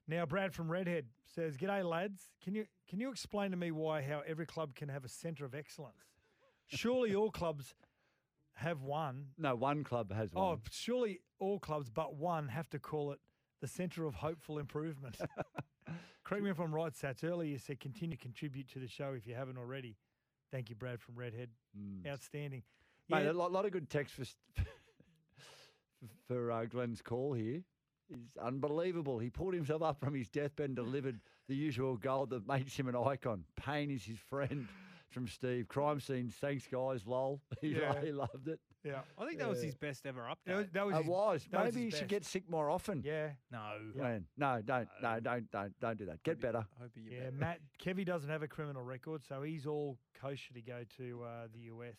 Now, Brad from Redhead says, "G'day, lads. Can you can you explain to me why how every club can have a centre of excellence? Surely all clubs have one. No, one club has Oh, one. surely all clubs but one have to call it the centre of hopeful improvement. Correct me if I'm right, Sats. Earlier you said continue to contribute to the show if you haven't already. Thank you, Brad from Redhead. Outstanding. Mate, Yeah, a lot, lot of good text for st- for uh, Glenn's call here. He's unbelievable. He pulled himself up from his deathbed and delivered the usual goal that makes him an icon. Pain is his friend. From Steve, crime scenes. Thanks, guys. Lol. He, Yeah. he loved it. yeah. I think that was Yeah. his best ever update. That was, that was it his- was. that was Maybe he his should best. get sick more often. Yeah. no. Man, no, don't, no, don't, don't, don't do that. Get better. I hope he Yeah, Matt Kevy doesn't have a criminal record, so he's all kosher to go to uh, the US.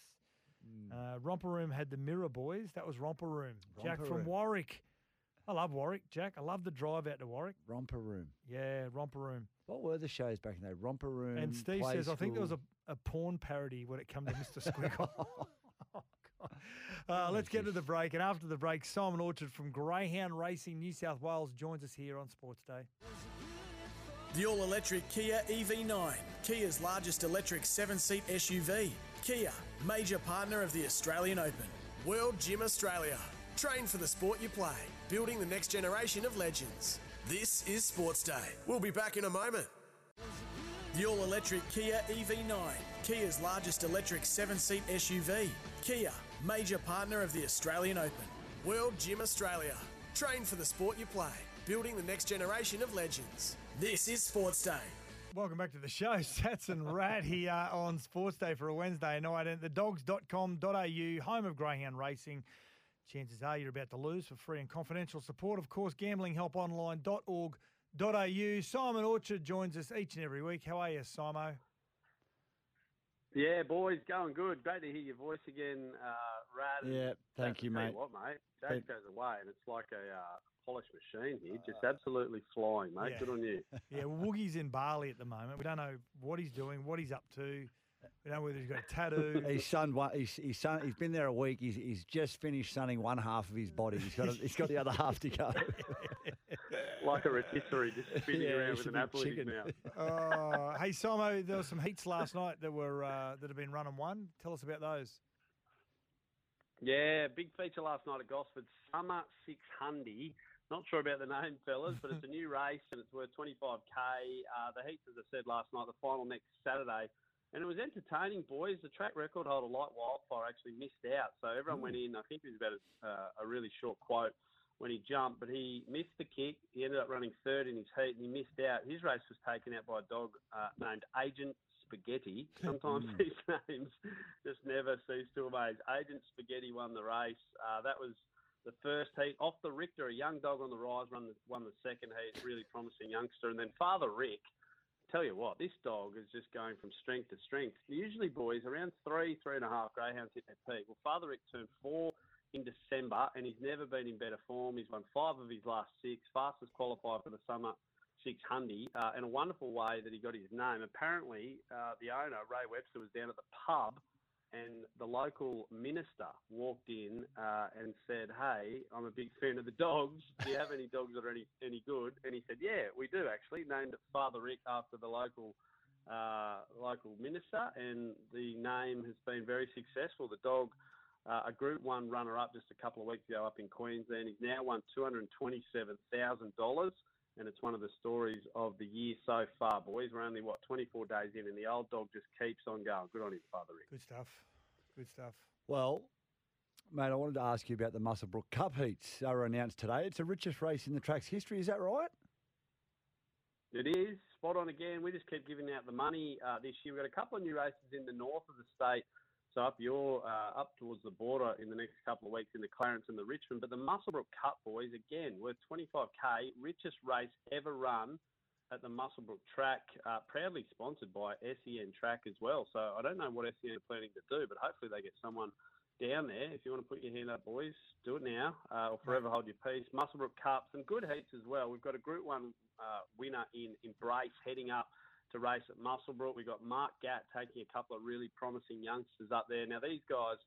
Hmm. Uh, Romper Room had the Mirror Boys. That was Romper Room. Jack from Room. Warwick. I love Warwick, Jack. I love the drive out to Warwick. Romper room. Yeah, Romper Room. What were the shows back in the day? Romper room. and Steve Play says, I think there was a, a porn parody when it came to Mr. Squiggle. Oh, uh, let's get to the break. And after the break, Simon Orchard from Greyhound Racing New South Wales joins us here on Sports Day. The all electric Kia EV9, Kia's largest electric seven seat SUV. Kia, major partner of the Australian Open. World Gym Australia. Train for the sport you play, building the next generation of legends. This is Sports Day. We'll be back in a moment. The all electric Kia EV9, Kia's largest electric seven seat SUV. Kia, major partner of the Australian Open. World Gym Australia. Train for the sport you play, building the next generation of legends. This is Sports Day. Welcome back to the show. Sats and Rat here on Sports Day for a Wednesday night at thedogs.com.au, home of Greyhound Racing. Chances are you're about to lose for free and confidential support. Of course, gamblinghelponline.org.au. Simon Orchard joins us each and every week. How are you, Simo? Yeah, boys, going good. Great to hear your voice again, uh, Rat. Yeah, thank you, mate. What, mate? Thank- Jack goes away, and it's like a uh, polished machine here, just absolutely flying, mate. Yeah. Good on you. Yeah, Woogie's in Bali at the moment. We don't know what he's doing, what he's up to. We don't know whether he's got a tattoo. His son, one- his, his son, he's been there a week. He's, he's just finished sunning one half of his body. He's got, a, he's got the other half to go. like a rotisserie, just spinning Yeah, around with an be apple in his chicken. mouth. Oh, hey, Simo, there were some heats last night that were uh, that have been run and won. Tell us about those. Yeah, big feature last night at Gosford. Summer 600. Not sure about the name, fellas, but it's a new race and it's worth 25k. Uh, the heats, as I said last night, the final next Saturday. And it was entertaining, boys. The track record holder, Light Wildfire, actually missed out. So everyone went in. I think it was about a, uh, a really short quote when he jumped, but he missed the kick. He ended up running third in his heat and he missed out. His race was taken out by a dog uh, named Agent Spaghetti. Sometimes Mm. these names just never cease to amaze. Agent Spaghetti won the race. Uh, that was the first heat off the Richter, a young dog on the rise, won the, won the second heat, really promising youngster. And then Father Rick, tell you what, this dog is just going from strength to strength. Usually, boys, around three, three and a half greyhounds hit their peak. Well, Father Rick turned four in December, and he's never been in better form. He's won five of his last six, fastest qualifier for the summer 600, uh, and a wonderful way that he got his name. Apparently, uh, the owner, Ray Webster, was down at the pub and the local minister walked in uh, and said, "Hey, I'm a big fan of the dogs. Do you have any dogs that are any any good?" And he said, "Yeah, we do actually." Named Father Rick after the local uh, local minister, and the name has been very successful. The dog. Uh, a Group One runner-up just a couple of weeks ago up in Queensland. He's now won two hundred twenty-seven thousand dollars, and it's one of the stories of the year so far, boys. We're only what 24 days in, and the old dog just keeps on going. Good on him, Father Rick. Good stuff. Good stuff. Well, mate, I wanted to ask you about the Muswellbrook Cup heats. They were announced today. It's the richest race in the track's history. Is that right? It is spot on again. We just keep giving out the money uh, this year. We've got a couple of new races in the north of the state. So up your uh, up towards the border in the next couple of weeks in the Clarence and the Richmond. But the Muswellbrook Cup boys again worth 25k, richest race ever run at the Muswellbrook track, uh, proudly sponsored by SEN Track as well. So I don't know what SEN are planning to do, but hopefully they get someone down there. If you want to put your hand up, boys, do it now uh, or forever hold your peace. Muswellbrook Cup, some good heats as well. We've got a Group One uh, winner in Embrace heading up to race at Muswellbrook. We've got Mark Gatt taking a couple of really promising youngsters up there. Now these guys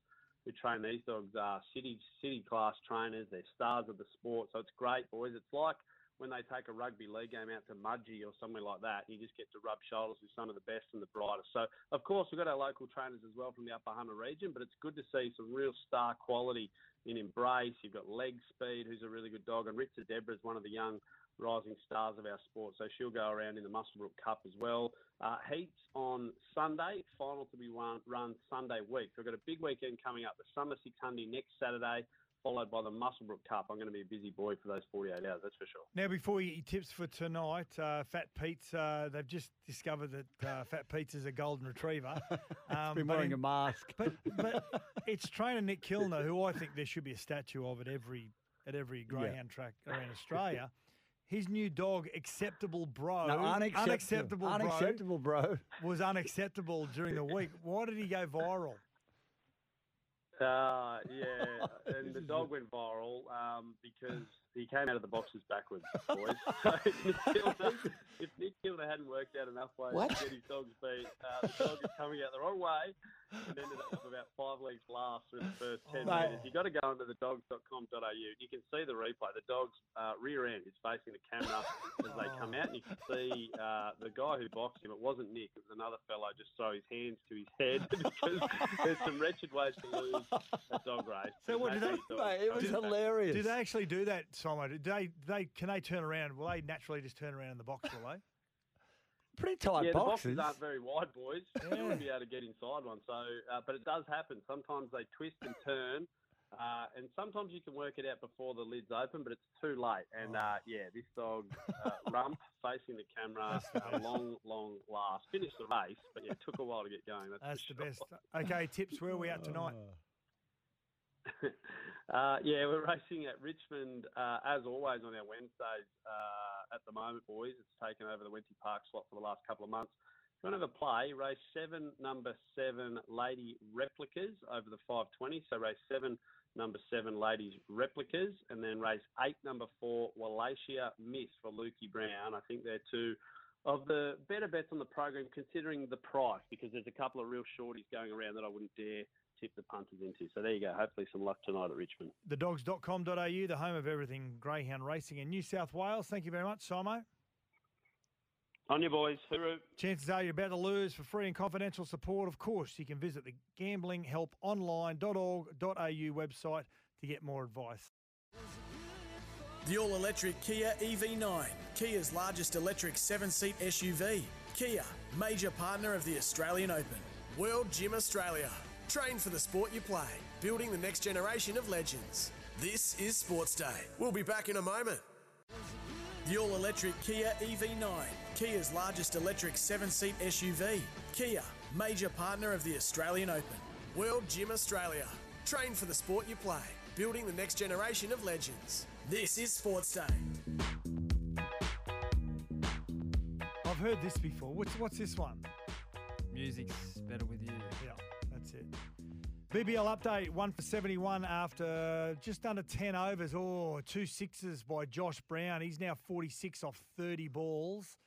who train these dogs are city city class trainers. They're stars of the sport, so it's great, boys. It's like when they take a rugby league game out to Mudgee or somewhere like that, you just get to rub shoulders with some of the best and the brightest. So, of course, we've got our local trainers as well from the Upper Hunter region, but it's good to see some real star quality in Embrace. You've got Leg Speed, who's a really good dog, and Richard Debra is one of the young rising stars of our sport. So she'll go around in the Muswellbrook Cup as well. Uh, heats on Sunday, final to be run, run Sunday week. We've got a big weekend coming up. The Summer 600 next Saturday, followed by the Muswellbrook Cup. I'm going to be a busy boy for those 48 hours, that's for sure. Now, before you eat tips for tonight, uh, Fat Pete's, uh, they've just discovered that uh, Fat Pete's is a golden retriever. Um, been but wearing in- a mask. But, but it's trainer Nick Kilner, who I think there should be a statue of at every at every greyhound track around Australia. His new dog, Acceptable Bro, No, unacceptable. Unacceptable Bro, Unacceptable, bro. was unacceptable during the week. Why did he go viral? Uh, yeah, and the dog went viral um, because he came out of the boxes backwards, boys. so if Nick, Kilner, if Nick Kilner hadn't worked out enough ways What? to get his dog's beat, uh, the dog is coming out the wrong way and ended up with about five legs last through the first 10 Mate. metres. You've got to go onto the dogs.com.au. You can see the replay. The dog's uh, rear end is facing the camera as they come out, and you can see uh, the guy who boxed him. It wasn't Nick, it was another fellow just throw his hands to his head because there's some wretched ways to lose a dog race. So what did There's they? no dogs coming back. Do they actually do that, Simon? Do they? Do they can they turn around? Will they naturally just turn around in the box? Will they? Pretty tight yeah, the boxes. boxes aren't very wide, boys. You wouldn't be able to get inside one. So, uh, but it does happen. Sometimes they twist and turn, uh, and sometimes you can work it out before the lid's open, but it's too late. And uh, yeah, this dog, uh, rump facing the camera, a long, long last. Finished the race, but yeah, it took a while to get going. That's, That's the sure. best. Okay, tips. Where are we at tonight? Uh, yeah, we're racing at Richmond uh, as always on our Wednesdays uh, at the moment, boys. It's taken over the Wenty Park slot for the last couple of months. If you want to have a play, race seven, number seven, Lady Replicas over the 520. So race seven, number seven, Ladies Replicas, and then race eight, number four, Wallachia Miss for Lukey Brown. I think they're two of the better bets on the program, considering the price, because there's a couple of real shorties going around that I wouldn't dare tip the punters into. So there you go. Hopefully some luck tonight at Richmond. Thedogs.com.au, the home of everything greyhound racing in New South Wales. Thank you very much, Simo. On your boys. Hooroo. Chances are you're about to lose for free and confidential support. Of course, you can visit the gamblinghelponline.org.au website to get more advice. The all electric Kia EV9, Kia's largest electric seven seat SUV. Kia, major partner of the Australian Open. World Gym Australia. Train for the sport you play, building the next generation of legends. This is Sports Day. We'll be back in a moment. The all electric Kia EV9, Kia's largest electric seven seat SUV. Kia, major partner of the Australian Open. World Gym Australia. Train for the sport you play, building the next generation of legends. This is Sports Day. I've heard this before. What's, what's this one? Music's better with you. BBL update, one for 71 after just under 10 overs. Oh, two sixes by Josh Brown. He's now 46 off 30 balls.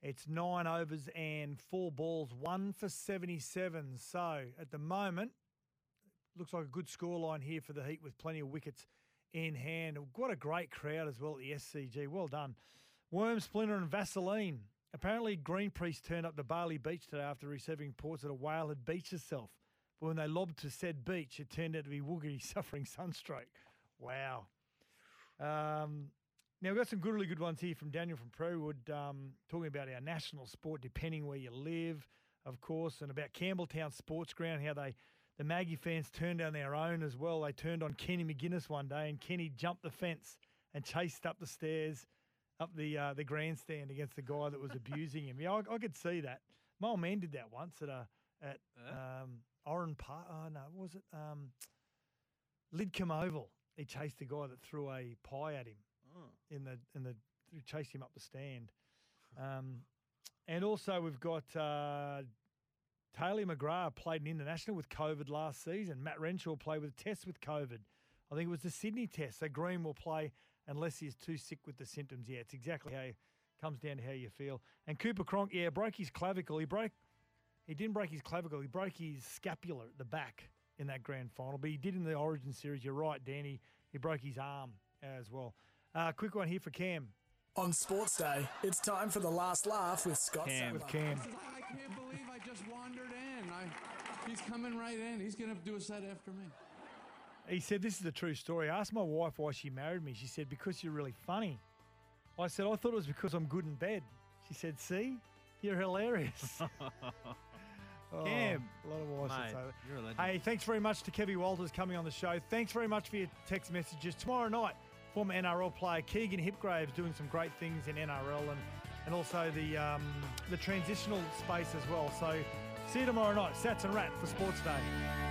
It's nine overs and four balls, one for 77. So at the moment, looks like a good scoreline here for the Heat with plenty of wickets in hand. What a great crowd as well at the SCG. Well done. Worm, Splinter, and Vaseline. Apparently, Greenpeace turned up to Bali Beach today after receiving reports that a whale had beached herself. But when they lobbed to said beach, it turned out to be Woogie suffering sunstroke. Wow. Um, Now, we've got some good, really good ones here from Daniel from Prewood, um, talking about our national sport, depending where you live, of course, and about Campbelltown Sports Ground, how they the Maggie fans turned on their own as well. They turned on Kenny McGuinness one day, and Kenny jumped the fence and chased up the stairs, up the uh, the grandstand against the guy that was abusing him. Yeah, I, I could see that. My old man did that once at a at um, Oran Park. Oh no, was it um, Lidcombe Oval? He chased the guy that threw a pie at him Oh. in the in the chased him up the stand. Um, and also we've got uh, Tahlia McGrath played an international with COVID last season. Matt Renshaw played with a test with COVID. I think it was the Sydney test. So Green will play unless he's too sick with the symptoms. Yeah, it's exactly how it comes down to how you feel. And Cooper Cronk, yeah, broke his clavicle. He broke. He didn't break his clavicle. He broke his scapula at the back in that grand final. But he did in the Origin series. You're right, Danny. He broke his arm as well. Uh, quick one here for Cam. On Sports Day, it's time for the last laugh with Scott Cam. With Cam. I can't believe I just wandered in. I, he's coming right in. He's going to do a set after me. He said, This is a true story. I asked my wife why she married me. She said, Because you're really funny. I said, I thought it was because I'm good in bed. She said, See, you're hilarious. Oh, Cam, a lot of would mate, you're a legend. Hey, thanks very much to Kevy Walters coming on the show. Thanks very much for your text messages. Tomorrow night, former NRL player Keegan Hipgraves doing some great things in NRL and, and also the um, the transitional space as well. So see you tomorrow night. Sats and Rat for Sports Day.